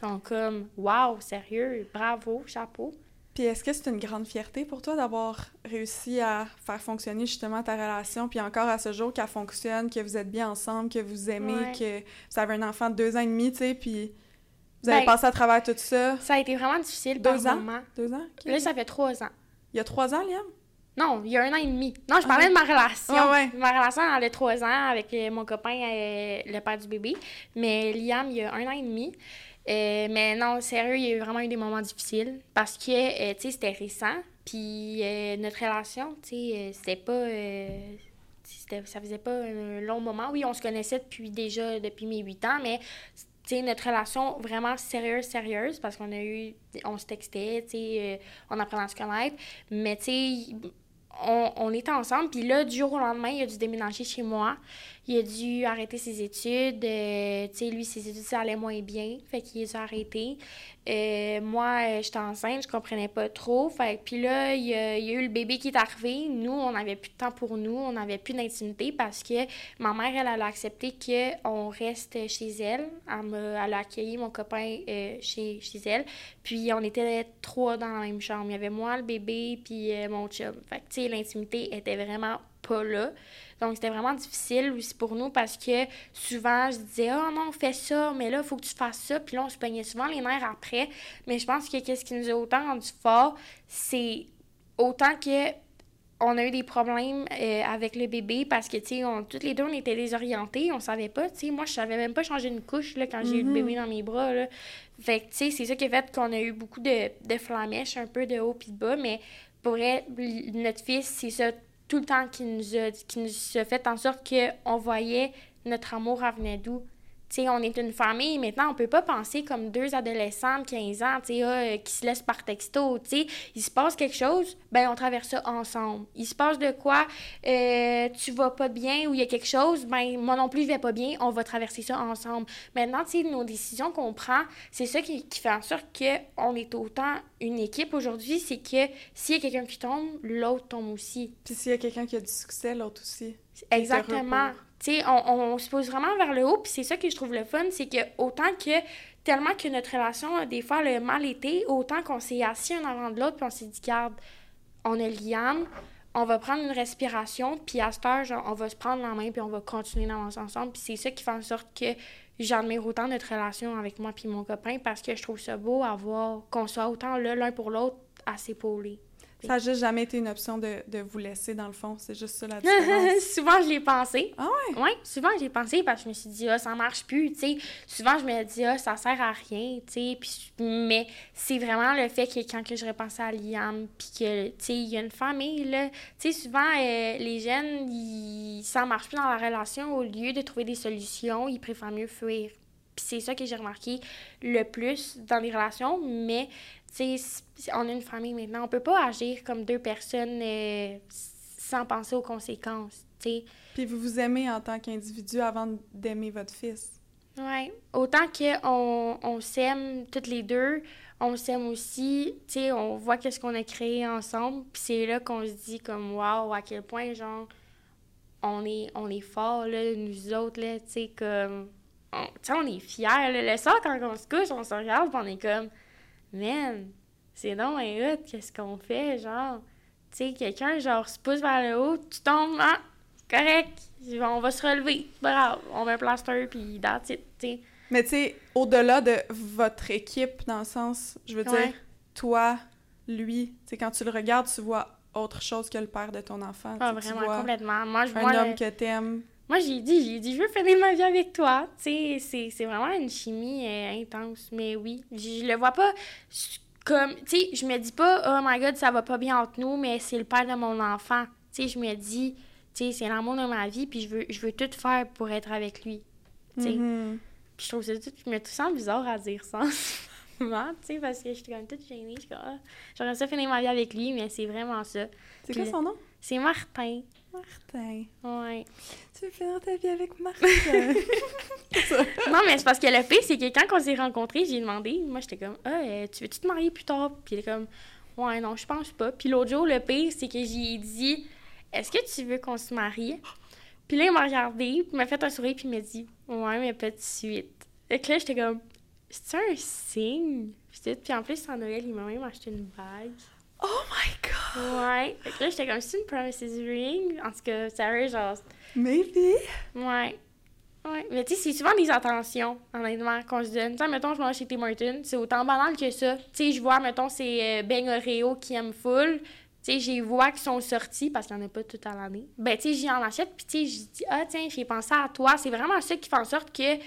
Sont comme, waouh, sérieux, bravo, chapeau. Puis est-ce que c'est une grande fierté pour toi d'avoir réussi à faire fonctionner justement ta relation, puis encore à ce jour qu'elle fonctionne, que vous êtes bien ensemble, que vous aimez, Ouais. que vous avez un enfant de deux ans et demi, tu sais, puis vous avez Ben, passé à travers tout ça? Ça a été vraiment difficile par Deux ans? moments. Deux ans? Là, ça fait trois ans. Il y a trois ans, Liam? Non, il y a un an et demi. Non, je Ah parlais ouais. de ma relation. Ouais, ouais. Ma relation, elle a trois ans avec euh, mon copain, euh, le père du bébé. Mais Liam, il y a un an et demi. Euh, mais non, sérieux, il y a eu vraiment eu des moments difficiles parce que, euh, tu sais, c'était récent. Puis euh, notre relation, tu sais, c'était pas... ça faisait pas un long moment. Oui, on se connaissait depuis déjà, depuis mes huit ans, mais notre relation vraiment sérieuse, sérieuse, parce qu'on a eu, on se textait, euh, on apprenait à se connaître, mais tu on, on était ensemble, puis là, du jour au lendemain, il a dû déménager chez moi, il a dû arrêter ses études, euh, tu sais, lui, ses études, ça allait moins bien, fait qu'il a arrêtées. Euh, moi, euh, j'étais enceinte, je comprenais pas trop. Fait puis là, il y, a, eu le bébé qui est arrivé. Nous, on n'avait plus de temps pour nous, on n'avait plus d'intimité parce que ma mère, elle, elle a accepté qu'on reste chez elle. Elle, elle a accueilli mon copain chez, chez elle. Puis on était trois dans la même chambre. Il y avait moi, le bébé, puis mon chum. Fait que, tu sais, l'intimité était vraiment pas là. Donc, c'était vraiment difficile aussi pour nous parce que souvent, je disais, oh non, fais ça, mais là, il faut que tu fasses ça. Puis là, on se pognait souvent les nerfs après. Mais je pense que qu'est-ce qui nous a autant rendu fort, c'est autant que on a eu des problèmes euh, avec le bébé parce que, tu sais, toutes les deux, on était désorientés, on savait pas, tu sais. Moi, je savais même pas changer une couche, là, quand j'ai eu le Mhm. bébé dans mes bras, là. Fait que, tu sais, c'est ça qui a fait qu'on a eu beaucoup de, de flamèches, un peu de haut puis de bas, mais pour l- notre fils, c'est ça tout le temps qui nous a, fait en sorte qu'on voyait notre amour elle venait d'où. On est une famille, maintenant, on peut pas penser comme deux adolescents de 15 ans, ah, euh, qui se laissent par texto. Il se passe quelque chose, ben on traverse ça ensemble. Il se passe de quoi, euh, tu vas pas bien ou il y a quelque chose, ben moi non plus je vais pas bien, on va traverser ça ensemble. Maintenant, nos décisions qu'on prend, c'est ça qui, qui fait en sorte qu'on est autant une équipe aujourd'hui, c'est que s'il y a quelqu'un qui tombe, l'autre tombe aussi. Puis s'il y a quelqu'un qui a du succès, l'autre aussi. Exactement. On, se pose vraiment vers le haut, puis c'est ça que je trouve le fun, c'est que autant que, tellement que notre relation, des fois, le mal été, autant qu'on s'est assis un avant de l'autre, puis on s'est dit, garde, on a Liam, on va prendre une respiration, puis à cette on va se prendre la main, puis on va continuer d'avancer ensemble. Puis c'est ça qui fait en sorte que j'admire autant notre relation avec moi puis mon copain, parce que je trouve ça beau à qu'on soit autant là, l'un pour l'autre, à s'épauler. Ça n'a juste jamais été une option de, de vous laisser, dans le fond. C'est juste ça la différence. souvent, je l'ai pensé. Ah ouais? Oui, souvent, je l'ai pensé parce que je me suis dit, ah, ça marche plus, tu sais. Souvent, je me dis, ah, ça sert à rien, tu sais. Puis, mais c'est vraiment le fait que quand que je repensais à Liam, puis que, tu sais, il y a une famille, là. Tu sais, souvent, euh, les jeunes, ils, ça marche plus dans la relation. Au lieu de trouver des solutions, ils préfèrent mieux fuir. Puis c'est ça que j'ai remarqué le plus dans les relations, mais tu sais, on a une famille maintenant, on peut pas agir comme deux personnes euh, sans penser aux conséquences, tu sais. Puis vous vous aimez en tant qu'individu avant d'aimer votre fils. Oui. Autant qu'on on, s'aime toutes les deux, on s'aime aussi, tu sais, on voit qu'est-ce qu'on a créé ensemble, puis c'est là qu'on se dit comme, waouh, à quel point, genre, on est, on est forts, là, nous autres, là, tu sais, comme, sais, on est fiers, là. Le soir, quand on se couche, on se regarde, on est comme man, c'est non un hot, qu'est-ce qu'on fait, genre, tu sais, quelqu'un, genre, se pousse vers le haut, tu tombes, ah, correct, on va se relever, bravo, on met un plaster, puis that's it, tu sais. Mais tu sais, au-delà de votre équipe, dans le sens, je veux dire, toi, lui, tu sais, quand tu le regardes, tu vois autre chose que le père de ton enfant. Ah, vraiment, complètement. Moi, je vois... Un homme que t'aimes. Moi, j'ai dit, j'ai dit, je veux finir ma vie avec toi. Tu sais, c'est vraiment une chimie euh, intense. Mais oui, je le vois pas comme, tu sais, je me dis pas, oh my god, ça va pas bien entre nous, mais c'est le père de mon enfant. Tu sais, je me dis, tu sais, c'est l'amour de ma vie, puis je veux, je veux tout faire pour être avec lui. Tu sais. Mm-hmm. Puis je trouve ça tout, je me sens bizarre à dire ça. tu sais, parce que je suis comme toute gênée. Je suis comme, ah, j'aurais ça finir ma vie avec lui, mais c'est vraiment ça. C'est quoi son nom? C'est Martin. Martin. Ouais. Tu veux finir ta vie avec Martin? non, mais c'est parce que le pire, c'est que quand on s'est rencontrés, j'ai demandé, moi, j'étais comme, ah, euh, tu veux-tu te marier plus tard? Puis il est comme, ouais, non, je pense pas. Puis l'autre jour, le pire, c'est que j'ai dit, est-ce que tu veux qu'on se marie? Puis là, il m'a regardé, puis il m'a fait un sourire, puis il m'a dit, ouais, mais pas de suite. Et que là, j'étais comme, c'est un signe? Puis en plus, en Noël, il m'a même acheté une bague. Oh my! Ouais. Fait que là, j'étais comme, c'est une promises ring? En tout cas, sérieux, genre. Maybe? Ouais. Ouais. Mais tu sais, c'est souvent des attentions, honnêtement, qu'on se donne. Tu sais, mettons, je vais chez Tim Martin, c'est autant banal que ça. Tu sais, je vois, mettons, c'est euh, Ben Oreo qui aime full. Tu sais, j'ai vois qui sont sortis parce qu'il n'y en a pas tout à l'année. Ben, tu sais, j'y en achète, puis tu sais, je dis, ah, tiens, j'ai pensé à toi. C'est vraiment ça qui fait en sorte que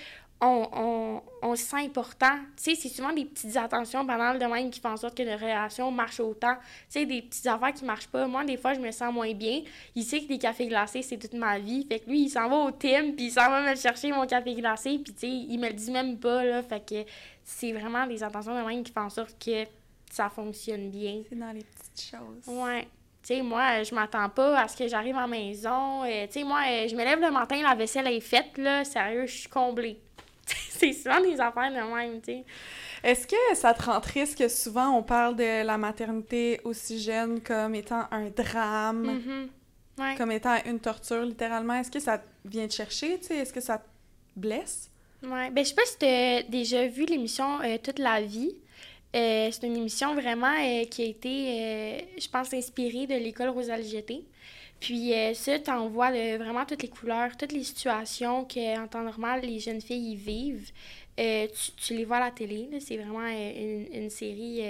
on, on, se sent important. Tu sais, c'est souvent des petites attentions banales de même qui font en sorte que nos relations marchent autant. Tu sais, des petites affaires qui marchent pas. Moi, des fois, je me sens moins bien. Il sait que des cafés glacés, c'est toute ma vie. Fait que lui, il s'en va au Tim, puis il s'en va me chercher mon café glacé, puis tu sais, il me le dit même pas, là. Fait que c'est vraiment des attentions de même qui font en sorte que ça fonctionne bien. C'est dans les petites choses. Ouais. Tu sais, moi, je m'attends pas à ce que j'arrive à la maison. Euh, tu sais, moi, je me lève le matin, la vaisselle est faite, là. Sérieux, je suis comblée. c'est souvent des affaires de même, tu sais. Est-ce que ça te rend triste que souvent on parle de la maternité aussi jeune comme étant un drame, mm-hmm. comme étant une torture littéralement? Est-ce que ça vient te chercher, tu sais? Est-ce que ça te blesse? Ouais, ben je sais pas si tu as déjà vu l'émission euh, Toute la vie. Euh, c'est une émission vraiment euh, qui a été, je pense, inspirée de l'école Rosalie Jeté. Puis euh, ça, t'envoies vraiment toutes les couleurs, toutes les situations qu'en temps normal, les jeunes filles y vivent. Euh, tu, les vois à la télé. C'est vraiment euh, une, série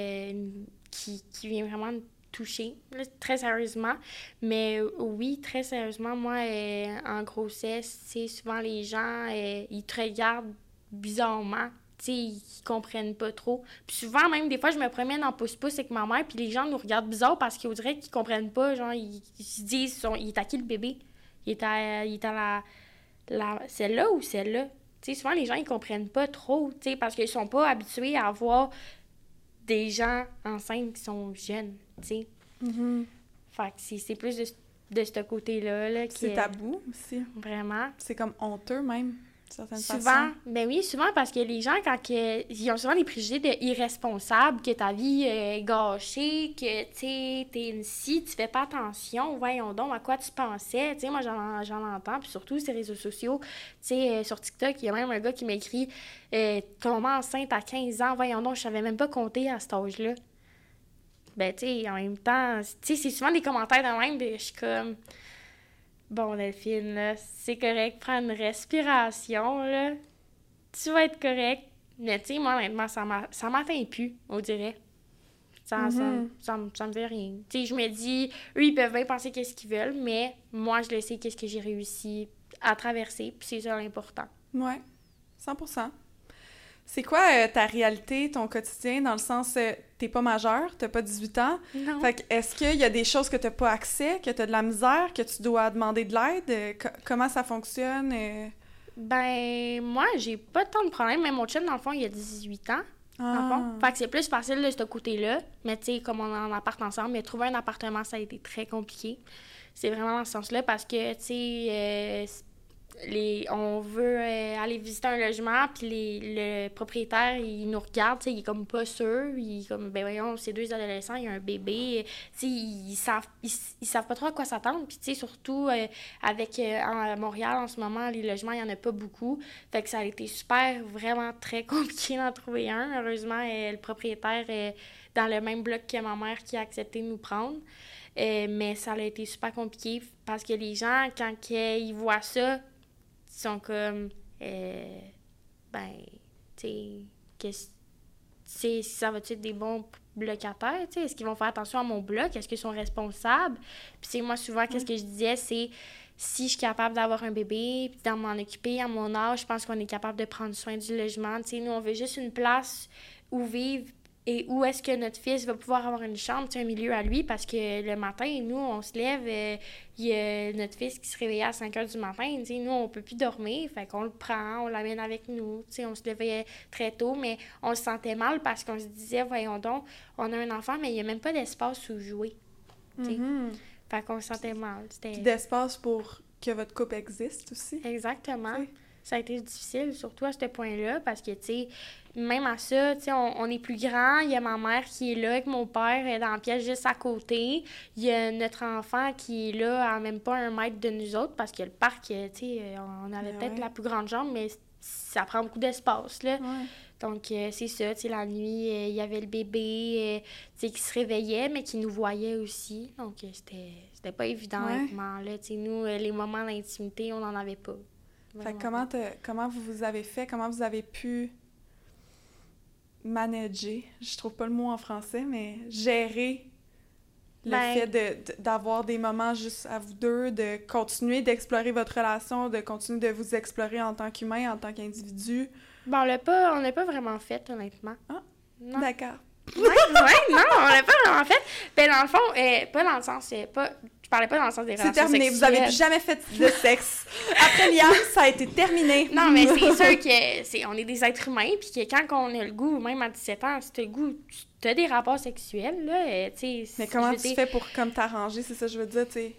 qui, qui, vient vraiment toucher, très sérieusement. Mais oui, très sérieusement, moi, en grossesse, c'est souvent les gens, ils te regardent bizarrement ils comprennent pas trop. Puis souvent, même, des fois, je me promène en pouce-pouce avec ma mère, puis les gens nous regardent bizarre parce qu'on dirait qu'ils comprennent pas. Genre, ils, se disent, il est à qui le bébé? Il est à, il est à la, la celle-là ou celle-là? Tu sais, souvent, les gens, ils comprennent pas trop, tu sais, parce qu'ils sont pas habitués à voir des gens enceintes qui sont jeunes, tu sais. Mm-hmm. Fait que c'est plus de, de ce côté-là. Là, c'est tabou aussi. Vraiment. C'est comme honteux même souvent, ben oui, souvent parce que les gens, quand ils ont souvent des préjugés de irresponsables, que ta vie est gâchée, que tu t'es une scie, tu fais pas attention, voyons donc à quoi tu pensais. Tu sais, moi j'en entends, puis surtout ces réseaux sociaux. Tu sais, euh, sur TikTok, il y a même un gars qui m'écrit euh, Comment enceinte à 15 ans, voyons donc, je savais même pas compter à cet âge-là. ben, tu sais, en même temps, tu sais, c'est souvent des commentaires de même, je suis comme, bon, Delphine, là, c'est correct, prends une respiration, là, tu vas être correct. Mais, tu sais, moi, honnêtement, ça m'atteint plus, on dirait. Ça, ça, Mhm. ça, me- ça me fait rien. Tu sais, je me dis, eux, ils peuvent bien penser qu'est-ce qu'ils veulent, mais moi, je le sais qu'est-ce que j'ai réussi à traverser, puis c'est ça l'important. Ouais, 100 C'est quoi euh, ta réalité, ton quotidien, dans le sens, euh, t'es pas majeur, t'as pas 18 ans, Non. fait que est-ce qu'il y a des choses que t'as pas accès, que t'as de la misère, que tu dois demander de l'aide? Euh, co- comment ça fonctionne? euh? Ben, moi, j'ai pas tant de problèmes, mais mon chum, dans le fond, il a 18 ans. dans le fond. Ah. Fait que c'est plus facile de ce côté-là. Mais tu sais, comme on est en appart ensemble, mais trouver un appartement, ça a été très compliqué. C'est vraiment dans ce sens-là parce que, tu sais, les, on veut euh, aller visiter un logement, puis les, le propriétaire, il nous regarde, il est comme pas sûr. Il est comme, ben voyons, c'est deux adolescents, il y a un bébé. Ils savent, ils, ils savent pas trop à quoi s'attendre. Puis, tu sais, surtout euh, avec euh, Montréal en ce moment, les logements, il y en a pas beaucoup. Fait que ça a été super, vraiment très compliqué d'en trouver un. Heureusement, euh, le propriétaire est dans le même bloc que ma mère qui a accepté de nous prendre. Mais ça a été super compliqué parce que les gens, quand ils voient ça, sont comme, euh, ben, tu sais, sais, ça va être des bons locataires, tu sais, est-ce qu'ils vont faire attention à mon bloc, est-ce qu'ils sont responsables? Puis, c'est moi, souvent, qu'est-ce que je disais, c'est si je suis capable d'avoir un bébé, puis d'en m'en occuper à mon âge, je pense qu'on est capable de prendre soin du logement. Tu sais, nous, on veut juste une place où vivre et où est-ce que notre fils va pouvoir avoir une chambre, un milieu à lui, parce que le matin, nous, on se lève, euh, il y a notre fils qui se réveillait à 5 heures du matin, tu sais, nous, on peut plus dormir, fait qu'on le prend, on l'amène avec nous, tu sais, on se levait très tôt, mais on se sentait mal parce qu'on se disait, voyons donc, on a un enfant, mais il n'y a même pas d'espace où jouer, tu sais. Mhm. fait qu'on se sentait mal. Puis d'espace pour que votre couple existe aussi. Exactement. Ça a été difficile, surtout à ce point-là, parce que, tu sais, même à ça, tu sais, on, on est plus grand. Il y a ma mère qui est là, avec mon père est dans la pièce juste à côté. Il y a notre enfant qui est là à même pas un mètre de nous autres, parce que le parc, tu sais, on avait Ben peut-être ouais. la plus grande jambe, mais ça prend beaucoup d'espace, là. Ouais. Donc, euh, c'est ça, tu sais, la nuit, euh, il y avait le bébé, euh, tu sais, qui se réveillait, mais qui nous voyait aussi. Donc, euh, c'était c'était pas évident, Ouais. là. Tu sais, nous, euh, les moments d'intimité, on n'en avait pas. Fait comment, te- comment vous vous avez fait, comment vous avez pu manager, je trouve pas le mot en français, mais gérer le Ben- fait de- de- d'avoir des moments juste à vous deux, de continuer d'explorer votre relation, de continuer de vous explorer en tant qu'humain, en tant qu'individu? Bon, on l'a pas, on l'a pas vraiment fait, honnêtement. Ah. Non. D'accord. Ouais, ouais, non, on l'a pas vraiment fait. Ben, dans le fond, euh, pas dans le sens, euh, pas, parlais pas dans le sens des C'est relations terminé, vous avez plus jamais fait de sexe. Après l'IAM, ça a été terminé. Non, mais c'est sûr que c'est, on est des êtres humains, puis que quand on a le goût, même à 17 ans, si t'as le goût, tu as des rapports sexuels, là, euh, tu sais. Mais comment tu dire, fais pour comme t'arranger, c'est ça que je veux dire, tu sais.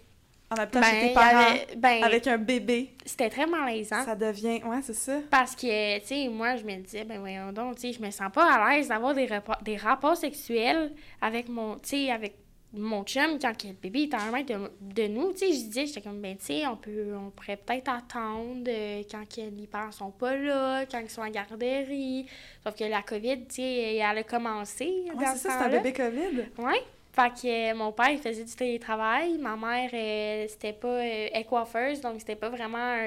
En habitant Ben, chez tes parents, avait- ben, avec un bébé, c'était très malaisant. ça devient... Ouais, c'est ça. Parce que, tu sais, moi, je me disais, ben voyons donc, tu sais, je me sens pas à l'aise d'avoir des, rapports- des rapports sexuels avec mon, tu sais, avec mon chum quand le bébé est à un mètre de, de nous. Tu sais, je disais, j'étais comme, ben, tu sais, on, peut, on pourrait peut-être attendre euh, quand que les parents sont pas là, quand ils sont en garderie. Sauf que la COVID, tu sais, elle a commencé Ouais, c'est ce ça, c'est un bébé COVID. Ouais. Fait que euh, mon père, il faisait du télétravail. Ma mère, euh, c'était pas euh, coiffeuse, donc c'était pas vraiment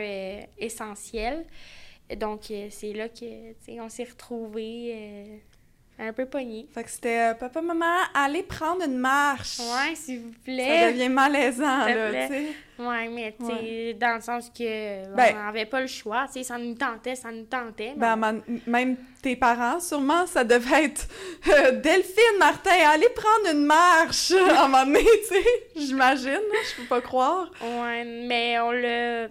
essentiel. Donc, c'est là que, tu sais, on s'est retrouvés un peu pognés. Fait que c'était euh, papa, maman, allez prendre une marche. Ouais, s'il vous Ça plaît. devient malaisant, là, tu sais. Ouais, mais tu sais, dans le sens que Ben- on n'avait pas le choix. Tu sais, ça nous tentait, ça nous tentait. Ben, même tes parents, sûrement, ça devait être euh, Delphine, Martin, allez prendre une marche à un moment donné, tu sais. J'imagine, je peux pas croire. Ouais, mais on le.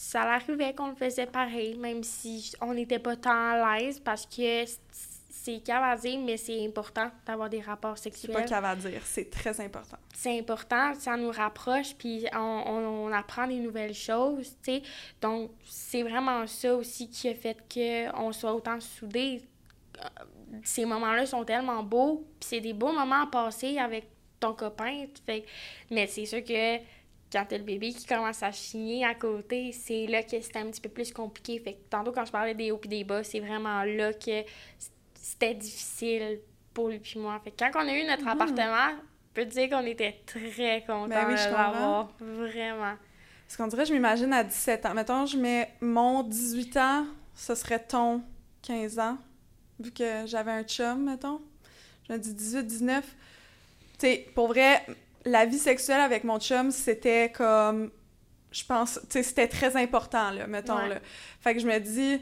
Ça l'arrivait qu'on le faisait pareil, même si on n'était pas tant à l'aise parce que c'est cave à dire, mais c'est important d'avoir des rapports C'est pas sexuels. qu'à va dire, c'est très important. C'est important, ça nous rapproche, puis on, on, on apprend des nouvelles choses, tu sais. Donc, c'est vraiment ça aussi qui a fait qu'on soit autant soudés. Ces moments-là sont tellement beaux, puis c'est des beaux moments à passer avec ton copain. Fait, mais c'est sûr que quand t'as le bébé qui commence à chigner à côté, c'est là que c'est un petit peu plus compliqué. Fait que tantôt, quand je parlais des hauts et des bas, c'est vraiment là que c'était difficile pour lui puis moi. Fait que quand on a eu notre Mhm. appartement, je peux te dire qu'on était très contents Ben oui, de l'avoir. Vraiment. Parce qu'on dirait, je m'imagine à 17 ans. Mettons, je mets mon 18 ans, ce serait ton 15 ans, vu que j'avais un chum, mettons. Je me dis 18, 19. Tu sais, pour vrai, la vie sexuelle avec mon chum, c'était comme. Je pense. Tu sais, c'était très important, là, mettons, Ouais. là. Fait que je me dis.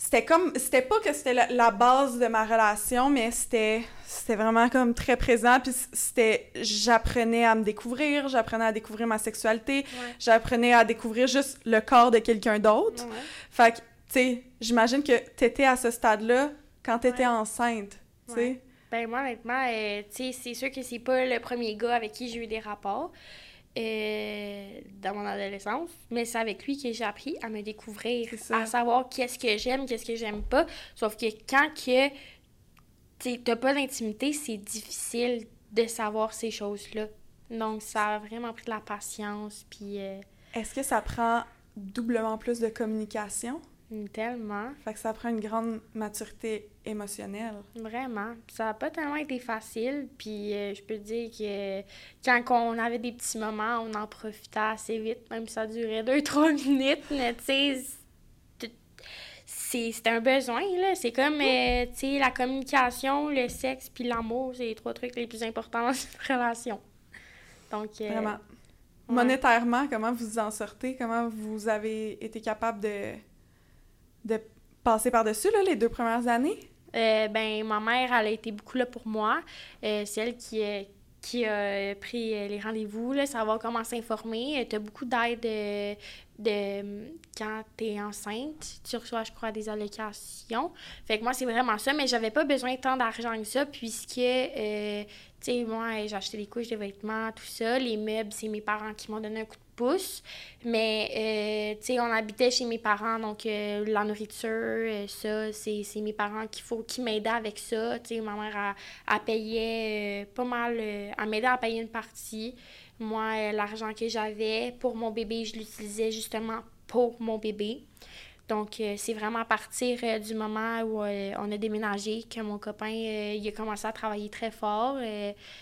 C'était comme. C'était pas que c'était la, la base de ma relation, mais c'était. C'était vraiment comme très présent. Puis c'était. J'apprenais à me découvrir, j'apprenais à découvrir ma sexualité, Ouais. j'apprenais à découvrir juste le corps de quelqu'un d'autre. Ouais. Fait que, tu sais, j'imagine que t'étais à ce stade-là quand t'étais Ouais. enceinte, tu sais. Ben moi, honnêtement, euh, tu sais, c'est sûr que c'est pas le premier gars avec qui j'ai eu des rapports euh, dans mon adolescence, mais c'est avec lui que j'ai appris à me découvrir, à savoir qu'est-ce que j'aime, qu'est-ce que j'aime pas. Sauf que quand que tu t'as pas d'intimité, c'est difficile de savoir ces choses-là. Donc, ça a vraiment pris de la patience, puis euh, Est-ce que ça prend doublement plus de communication? Tellement. Fait que ça prend une grande maturité émotionnelle. Vraiment. Ça n'a pas tellement été facile. Puis euh, je peux te dire que quand on avait des petits moments, on en profitait assez vite, même si ça durait deux, trois minutes. Mais tu sais, c'est- un besoin, là. C'est comme, euh, tu sais, la communication, le sexe, puis l'amour, c'est les trois trucs les plus importants dans une relation. Donc, euh, Vraiment. ouais. Monétairement, comment vous en sortez? Comment vous avez été capable de, de passer par-dessus, là, les deux premières années? Euh, ben, ma mère, elle a été beaucoup là pour moi. Euh, c'est elle qui, euh, a pris euh, les rendez-vous, là, savoir comment s'informer. Tu as beaucoup d'aide euh, de, quand tu es enceinte. Tu reçois, je crois, des allocations. Fait que moi, c'est vraiment ça, mais j'avais pas besoin de tant d'argent que ça, puisque, euh, tu sais, moi, j'ai acheté des couches, des vêtements, tout ça. Les meubles, c'est mes parents qui m'ont donné un coup de Mais, euh, tu sais, on habitait chez mes parents, donc euh, la nourriture, euh, ça, c'est mes parents qu'il faut qui m'aidaient avec ça. Tu sais, ma mère, payait euh, pas mal, elle m'aidait à payer une partie. Moi, l'argent que j'avais pour mon bébé, je l'utilisais justement pour mon bébé. Donc, euh, c'est vraiment à partir euh, du moment où euh, on a déménagé que mon copain, il a commencé à travailler très fort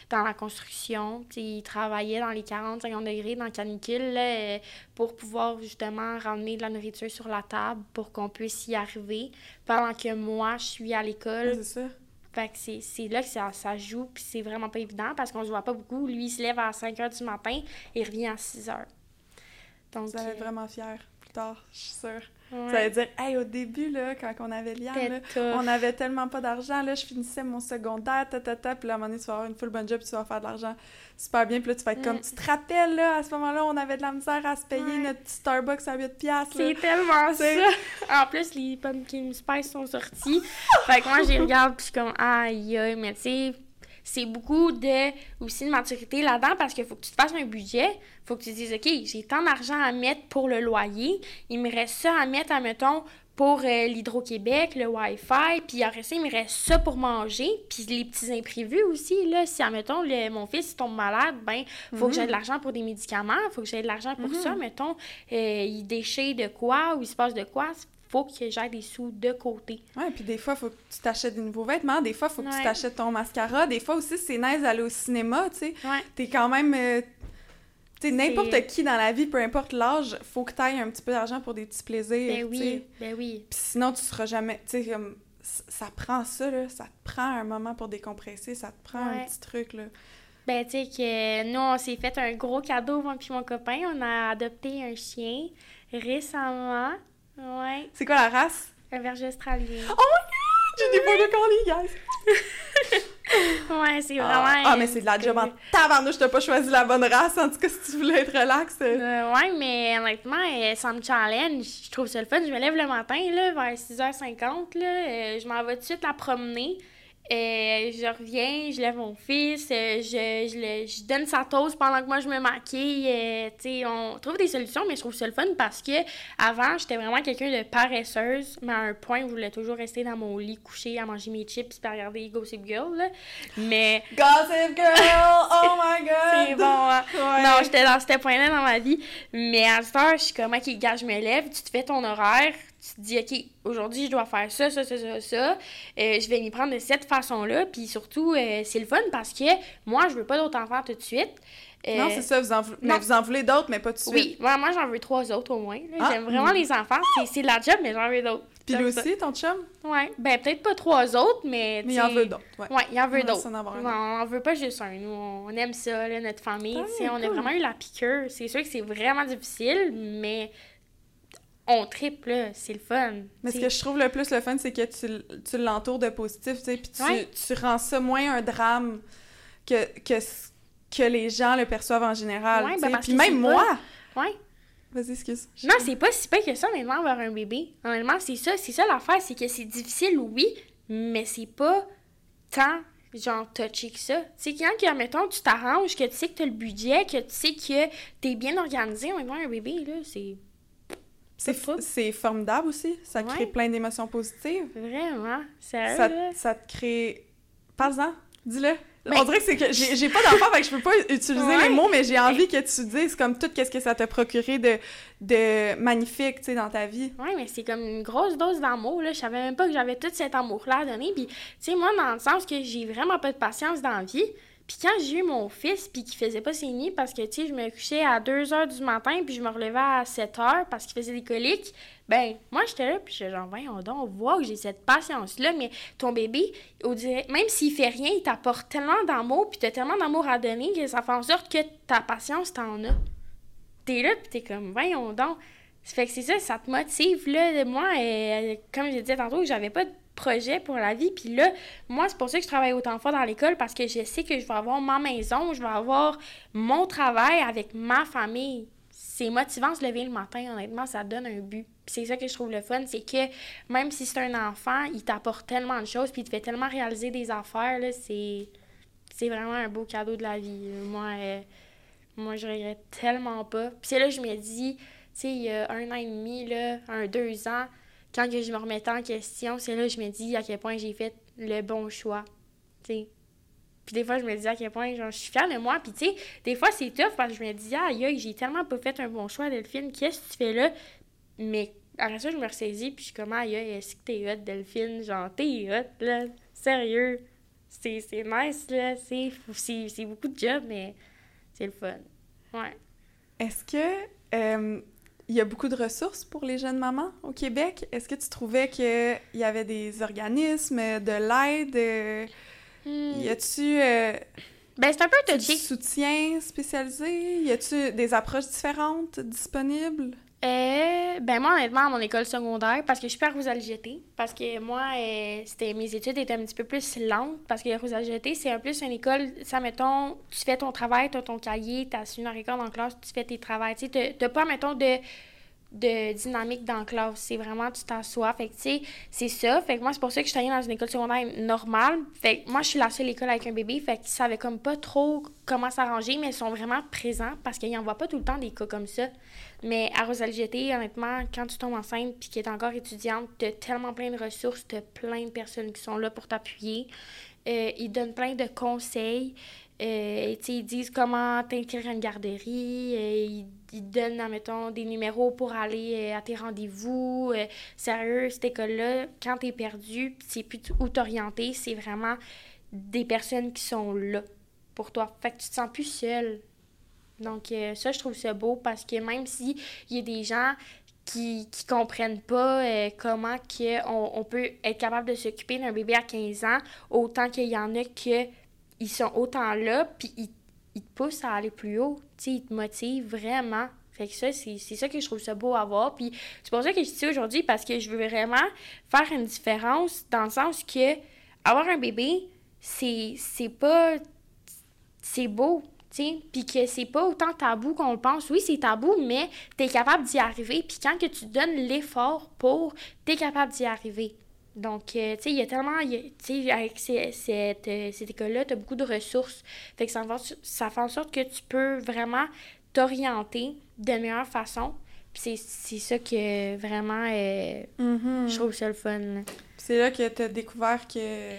dans la construction. Il travaillait dans les 40-50 degrés dans la canicule là, pour pouvoir justement ramener de la nourriture sur la table pour qu'on puisse y arriver pendant que moi, je suis à l'école. C'est ça. Fait que c'est, c'est là que ça, ça joue, puis c'est vraiment pas évident parce qu'on se voit pas beaucoup. Lui, il se lève à 5 h du matin et revient à 6 h. Donc, Vous allez être vraiment fiers plus tard, je suis sûre. Ouais. Vous allez dire, hey, au début, là, quand on avait Liam, là, on avait tellement pas d'argent, là, je finissais mon secondaire, ta, ta, ta, puis là, à un moment donné, tu vas avoir une full bonne job, puis tu vas faire de l'argent super bien, puis là, tu vas être comme, Mm. tu te rappelles, là, à ce moment-là, on avait de la misère à se payer Ouais. notre petit Starbucks à 8 piastres, là. C'est tellement ça. En plus, les pumpkin spice sont sortis. fait que moi, j'y regarde, puis je suis comme, aïe, mais tu sais, c'est beaucoup de, aussi de maturité là-dedans parce qu'il faut que tu te fasses un budget. faut que tu te dises, OK, j'ai tant d'argent à mettre pour le loyer. Il me reste ça à mettre, admettons, pour euh, l'Hydro-Québec, le Wi-Fi, puis après ça, il me reste ça pour manger, puis les petits imprévus aussi, là, si, admettons, le, mon fils tombe malade, ben, faut que j'aie de l'argent pour des médicaments, faut que j'aie de l'argent pour ça, mettons, euh, il déchire de quoi, ou il se passe de quoi, faut que j'aie des sous de côté. Ouais, puis des fois, il faut que tu t'achètes des nouveaux vêtements, des fois, il faut que tu t'achètes ton mascara, des fois aussi, c'est nice d'aller au cinéma, tu sais. Ouais. T'es quand même... euh, tu sais, n'importe qui dans la vie, peu importe l'âge, faut que tu ailles un petit peu d'argent pour des petits plaisirs, Ben oui, ben oui. Puis sinon, tu seras jamais. Tu sais, comme. Ça prend ça, là. Ça te prend un moment pour décompresser. Ça te prend un petit truc, là. Ben, tu sais que nous, on s'est fait un gros cadeau, moi puis mon copain. On a adopté un chien récemment. Ouais, C'est quoi la race? un berger australien. Oh my god! J'ai des border collies, guys! Ouais, c'est Ah, vraiment... ah, mais c'est de la job en tabarnouche. T'as pas choisi la bonne race. En tout cas, si tu voulais être relax. euh. Euh, ouais, mais honnêtement, euh, ça me challenge. Je trouve ça le fun. Je me lève le matin, là, vers 6h50, là. euh, je m'en vais tout de suite la promener. Euh, je reviens, je lève mon fils, euh, je, je, le- je donne sa toast pendant que moi je me maquille. euh, tu on trouve des solutions, mais je trouve ça le fun parce que avant, j'étais vraiment quelqu'un de paresseuse, mais à un point où je voulais toujours rester dans mon lit, couché, à manger mes chips, puis à regarder Gossip Girl. Là. Mais Gossip Girl! Oh my god! c'est bon, hein. Ouais. Non, j'étais dans ce point-là dans ma vie. Mais à cette heure, je suis comme, OK, gars, je me lève, tu te fais ton horaire, tu te dis, OK, aujourd'hui, je dois faire ça, ça, ça, ça, ça. Euh, je vais m'y prendre de cette façon-là. Puis surtout, euh, c'est le fun parce que moi, je veux pas d'autres enfants tout de suite. Euh, non, c'est ça, vous en, mais vous en voulez d'autres, mais pas tout de suite. Oui, moi, moi j'en veux trois autres au moins. Ah. J'aime vraiment les enfants. C'est- de la job, mais j'en veux d'autres. Puis lui ça. aussi, ton chum? Ouais. Ben, peut-être pas trois autres, mais. Mais il en veut d'autres, ouais. Ouais, il en veut d'autres. on en veut pas juste un. Nous, on aime ça, là, notre famille. Ah, on a vraiment eu la piqûre. C'est sûr que c'est vraiment difficile, mais on triple, là. C'est le fun. Mais ce que je trouve le plus le fun, c'est que tu, tu l'entoures de positif, tu sais, puis tu, Ouais. tu rends ça moins un drame que, que, que les gens le perçoivent en général. Ben puis que même c'est moi! Ouais. Vas-y, excuse. Non, c'est pas si pire que ça, honnêtement, avoir un bébé. Honnêtement, c'est ça. C'est ça l'affaire, c'est que c'est difficile, oui, mais c'est pas tant, genre, touché que ça. Tu sais, quand, que, mettons, tu t'arranges, que tu sais que t'as le budget, que tu sais que t'es bien organisé, honnêtement, un bébé, là, c'est C'est formidable aussi. Ça crée Ouais. plein d'émotions positives. vraiment, sérieux, Ça, là? ça te crée... Parle-en, dis-le. Ben- On dirait que c'est que j'ai j'ai pas d'enfant, fait que je peux pas utiliser Ouais. les mots, mais j'ai envie que tu dises comme tout qu'est-ce que ça t'a procuré de, de magnifique, tu sais, dans ta vie. Ouais, mais c'est comme une grosse dose d'amour, là. Je savais même pas que j'avais tout cet amour-là à donner. Puis, tu sais, moi, dans le sens que j'ai vraiment pas de patience dans la vie. Puis quand j'ai eu mon fils, puis qu'il faisait pas ses nuits parce que, tu sais, je me couchais à 2 heures du matin, puis je me relevais à 7 heures parce qu'il faisait des coliques, ben, moi, j'étais là, puis j'étais genre, voyons donc, on voit que j'ai cette patience-là, mais ton bébé, même s'il fait rien, il t'apporte tellement d'amour, puis t'as tellement d'amour à donner que ça fait en sorte que ta patience, t'en as. T'es là, puis t'es comme, voyons donc. Ça fait que c'est ça, ça te motive, là. Moi, euh, comme je disais tantôt, j'avais pas de projet pour la vie. Puis là, moi, c'est pour ça que je travaille autant fort dans l'école parce que je sais que je vais avoir ma maison, je vais avoir mon travail avec ma famille. C'est motivant de se lever le matin, honnêtement, ça donne un but. C'est ça que je trouve le fun, c'est que même si c'est un enfant, il t'apporte tellement de choses, puis il te fait tellement réaliser des affaires, là, c'est... C'est vraiment un beau cadeau de la vie. Moi, euh, moi je regrette tellement pas. Puis là je me dis, tu sais, il y a un an et demi, là, un deux ans, quand que je me remettais en question, c'est là que je me dis à quel point j'ai fait le bon choix. Tu sais. Puis des fois, je me dis à quel point genre, je suis fière de moi. Puis tu sais, des fois, c'est tough parce que je me dis, aïe, j'ai tellement pas fait un bon choix, Delphine, qu'est-ce que tu fais là? Mais après ça, je me ressaisis, puis je suis comme, aïe, est-ce que t'es hot, Delphine? Genre, t'es hot, là. Sérieux. C'est nice, là. C'est beaucoup de job, mais c'est le fun. Ouais. Est-ce que euh, il y a beaucoup de ressources pour les jeunes mamans au Québec? Est-ce que tu trouvais qu'il y avait des organismes, de l'aide? euh, Hmm. Y a-tu euh, Ben, c'est un peu du touché. soutien spécialisé? Y a-tu des approches différentes disponibles? Euh, ben moi, honnêtement, à mon école secondaire, parce que je suis pas à parce que moi, euh, c'était, mes études étaient un petit peu plus lentes, parce que Roussel-Jeté, c'est un plus une école, ça, mettons, tu fais ton travail, tu as ton cahier, tu as une heure la classe, tu fais tes travaux, tu t'as pas, mettons, de de dynamique dans la classe. C'est vraiment, tu t'assois. Fait que, tu sais, c'est ça. Fait que moi, c'est pour ça que je suis allée dans une école secondaire normale. Fait que moi, je suis la seule école avec un bébé. Fait qu'ils savaient comme pas trop comment s'arranger, mais ils sont vraiment présents parce qu'ils n'envoient pas tout le temps des cas comme ça. Mais à Rosal-GT, honnêtement, quand tu tombes enceinte puis que tu es encore étudiante, tu as tellement plein de ressources, tu as plein de personnes qui sont là pour t'appuyer. Euh, ils donnent plein de conseils. Euh, ils disent comment t'inscrire à une garderie. euh, ils, donnent, admettons, des numéros pour aller à tes rendez-vous. Sérieux, cette école-là, quand t'es perdu, tu sais plus où t'orienter, c'est vraiment des personnes qui sont là pour toi. Fait que tu te sens plus seule. Donc, euh, ça, je trouve ça beau parce que même si il y a des gens qui, qui comprennent pas euh, comment que on, on peut être capable de s'occuper d'un bébé à 15 ans, autant qu'il y en a que ils sont autant là, puis ils, ils te poussent à aller plus haut. Tu sais, ils te motivent vraiment. Fait que ça, c'est ça que je trouve ça beau à voir. Puis c'est pour ça que je ça aujourd'hui, parce que je veux vraiment faire une différence dans le sens que avoir un bébé, c'est pas... C'est beau. Puis que c'est pas autant tabou qu'on le pense. Oui, c'est tabou, mais t'es capable d'y arriver. Puis quand que tu donnes l'effort pour, t'es capable d'y arriver. Donc, euh, tu sais, il y a tellement, tu sais, avec ces- cette, euh, cette école-là, tu as beaucoup de ressources. Fait que ça, va- ça fait en sorte que tu peux vraiment t'orienter de meilleure façon. Puis c'est ça que vraiment, euh, Mhm. je trouve ça le fun. C'est là que t'as découvert que...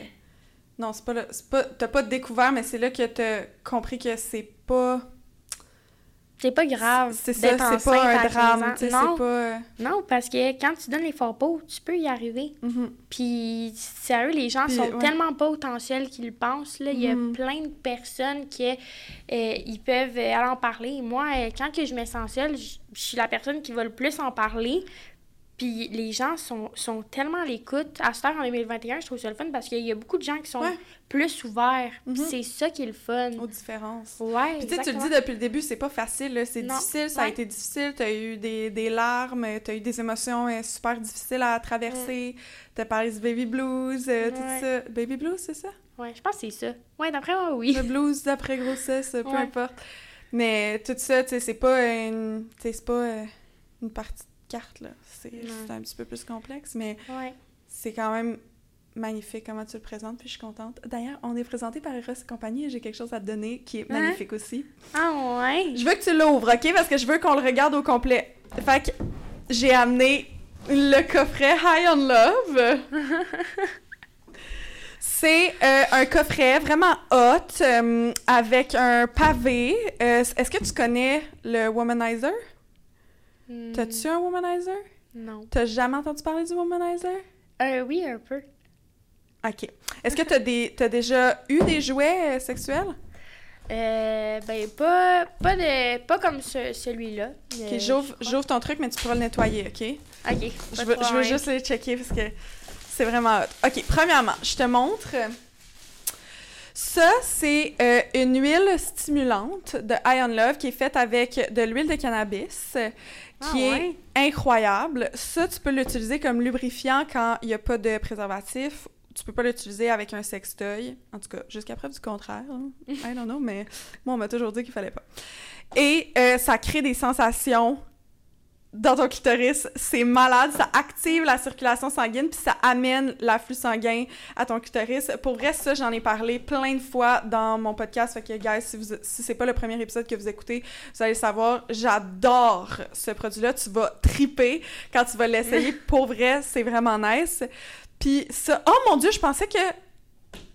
Non, c'est pas là... pas... T'as pas découvert, mais c'est là que t'as compris que c'est pas... c'est pas grave. C'est ça, c'est pas un à 15 drame. Non, pas. non, parce que quand tu donnes les faux pots, tu peux y arriver. Mhm. Puis, sérieux, les gens Puis, sont ouais. tellement pas potentiels qu'ils pensent. Là. Il y a Mhm. plein de personnes qui euh, ils peuvent euh, aller en parler. Moi, euh, quand que je me sens seule, je je suis la personne qui va le plus en parler. Puis les gens sont, sont tellement à l'écoute. À cette heure, en 2021, je trouve ça le fun parce qu'il y a beaucoup de gens qui sont Ouais. plus ouverts. Mhm. c'est ça qui est le fun. Aux différences. Ouais, Puis tu sais, tu le dis depuis le début, c'est pas facile, c'est difficile, ça a été difficile, t'as eu des, des larmes, t'as eu des émotions euh, super difficiles à traverser, t'as parlé du baby blues, euh, tout ça. Baby blues, c'est ça? Ouais, je pense que c'est ça. Ouais, d'après moi, oui. Le blues d'après grossesse, peu importe. Mais tout ça, tu sais, c'est pas une, c'est pas euh, une partie de carte, là. C'est un petit peu plus complexe, mais Ouais. c'est quand même magnifique comment tu le présentes, puis je suis contente. D'ailleurs, on est présenté par Eros et compagnie et j'ai quelque chose à te donner qui est Hein? magnifique aussi. Ah ouais. Je veux que tu l'ouvres, OK? Parce que je veux qu'on le regarde au complet. Fait que j'ai amené le coffret High on Love. C'est euh, un coffret vraiment hot euh, avec un pavé. Euh, Est-ce que tu connais le Womanizer? Hmm, T'as-tu un Womanizer? Non. T'as jamais entendu parler du Womanizer? Euh, oui, un peu. OK. Est-ce que t'as des t'as déjà eu des jouets euh, sexuels? Euh, ben, pas, pas, de, pas comme ce- celui-là. OK, j'ouvre j'ouvre ton truc, mais tu pourras le nettoyer, OK? Ok. Je veux, je veux juste les checker parce que c'est vraiment hot. OK, premièrement, je te montre. Ça, c'est euh, une huile stimulante de Ion Love qui est faite avec de l'huile de cannabis, qui Ah, est ouais. incroyable. Ça, tu peux l'utiliser comme lubrifiant quand il n'y a pas de préservatif. Tu peux pas l'utiliser avec un sextoy. En tout cas, jusqu'à preuve du contraire. hein. I don't know, mais moi, on m'a toujours dit qu'il fallait pas. Et euh, ça crée des sensations dans ton clitoris. C'est malade. Ça active la circulation sanguine puis ça amène l'afflux sanguin à ton clitoris. Pour vrai, ça, j'en ai parlé plein de fois dans mon podcast. Fait que, guys, si, vous, si c'est pas le premier épisode que vous écoutez, vous allez le savoir. J'adore ce produit-là. Tu vas triper quand tu vas l'essayer. Pour vrai, c'est vraiment nice. Puis ça... Oh mon Dieu, je pensais que...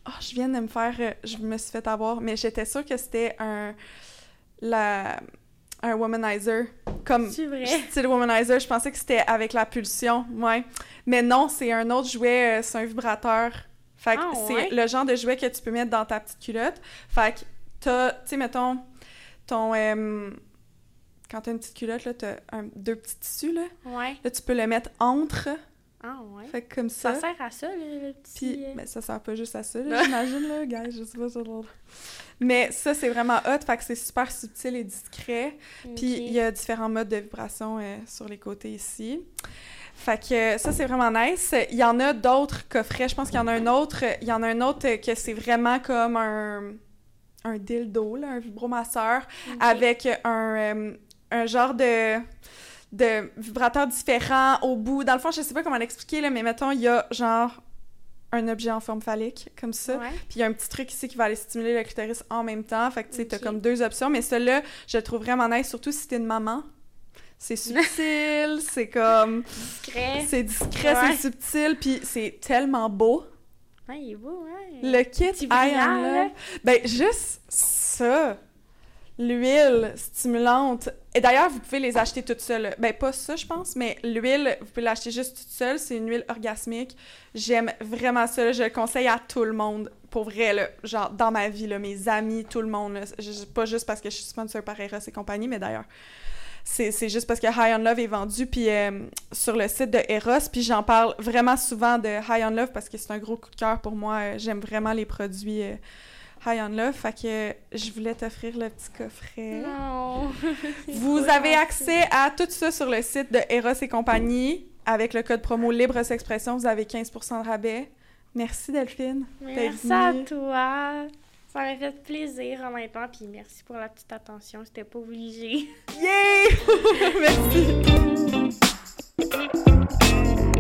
Oh, je viens de me faire... Je me suis fait avoir, mais j'étais sûre que c'était un... La... Un womanizer. Comme vrai. style womanizer, je pensais que c'était avec la pulsion, ouais. Mais non, c'est un autre jouet, euh, c'est un vibrateur. Fait que Ah, c'est ouais? le genre de jouet que tu peux mettre dans ta petite culotte. Fait que t'as, tu sais, mettons, ton... euh, quand t'as une petite culotte, là, t'as un- deux petits tissus, là. Ouais. Là, tu peux le mettre entre. Ah, ouais. Fait que comme ça. Ça sert à ça, le, le petit... Puis, ben, ça sert pas juste à ça, j'imagine, là, guys, je sais pas, ça drôle. Mais ça, c'est vraiment hot, fait que c'est super subtil et discret. Puis il y a différents modes de vibration euh, sur les côtés ici. Fait que euh, ça, c'est vraiment nice. Il y en a d'autres coffrets. Je pense qu'il y en a un autre. Il y en a un autre que c'est vraiment comme un, un dildo, là, un vibromasseur, avec un, euh, un genre de, de vibrateur différent au bout. Dans le fond, je sais pas comment l'expliquer, là, mais mettons, il y a genre un objet en forme phallique, comme ça. Ouais. Puis il y a un petit truc ici qui va aller stimuler le clitoris en même temps. Fait que tu sais, t'as Ok. comme deux options. Mais celui-là, je le trouve vraiment nice, surtout si t'es une maman. C'est subtil, c'est comme. Discret. C'est discret, Ouais. c'est subtil, puis c'est tellement beau. Ouais, il est beau, ouais. Le kit I. Ben, juste ça. L'huile stimulante. Et d'ailleurs, vous pouvez les acheter toutes seules. Ben, pas ça, je pense, mais l'huile, vous pouvez l'acheter juste toute seule. C'est une huile orgasmique. J'aime vraiment ça. Je le conseille à tout le monde. Pour vrai, genre, dans ma vie, mes amis, tout le monde. pas juste parce que je suis sponsor par Eros et compagnie, mais d'ailleurs, c'est c'est juste parce que High on Love est vendu puis euh, sur le site de Eros. Puis j'en parle vraiment souvent de High on Love parce que c'est un gros coup de cœur pour moi. Euh, J'aime vraiment les produits euh, High on Love. Fait que je voulais t'offrir le petit coffret. Non. Vous avez accès à tout ça sur le site de Eros et compagnie. Avec le code promo Libre Expression, vous avez 15% de rabais. Merci Delphine. Merci à toi. Ça m'a fait plaisir, honnêtement. Puis merci pour la petite attention. C'était pas obligé. Yay! Merci.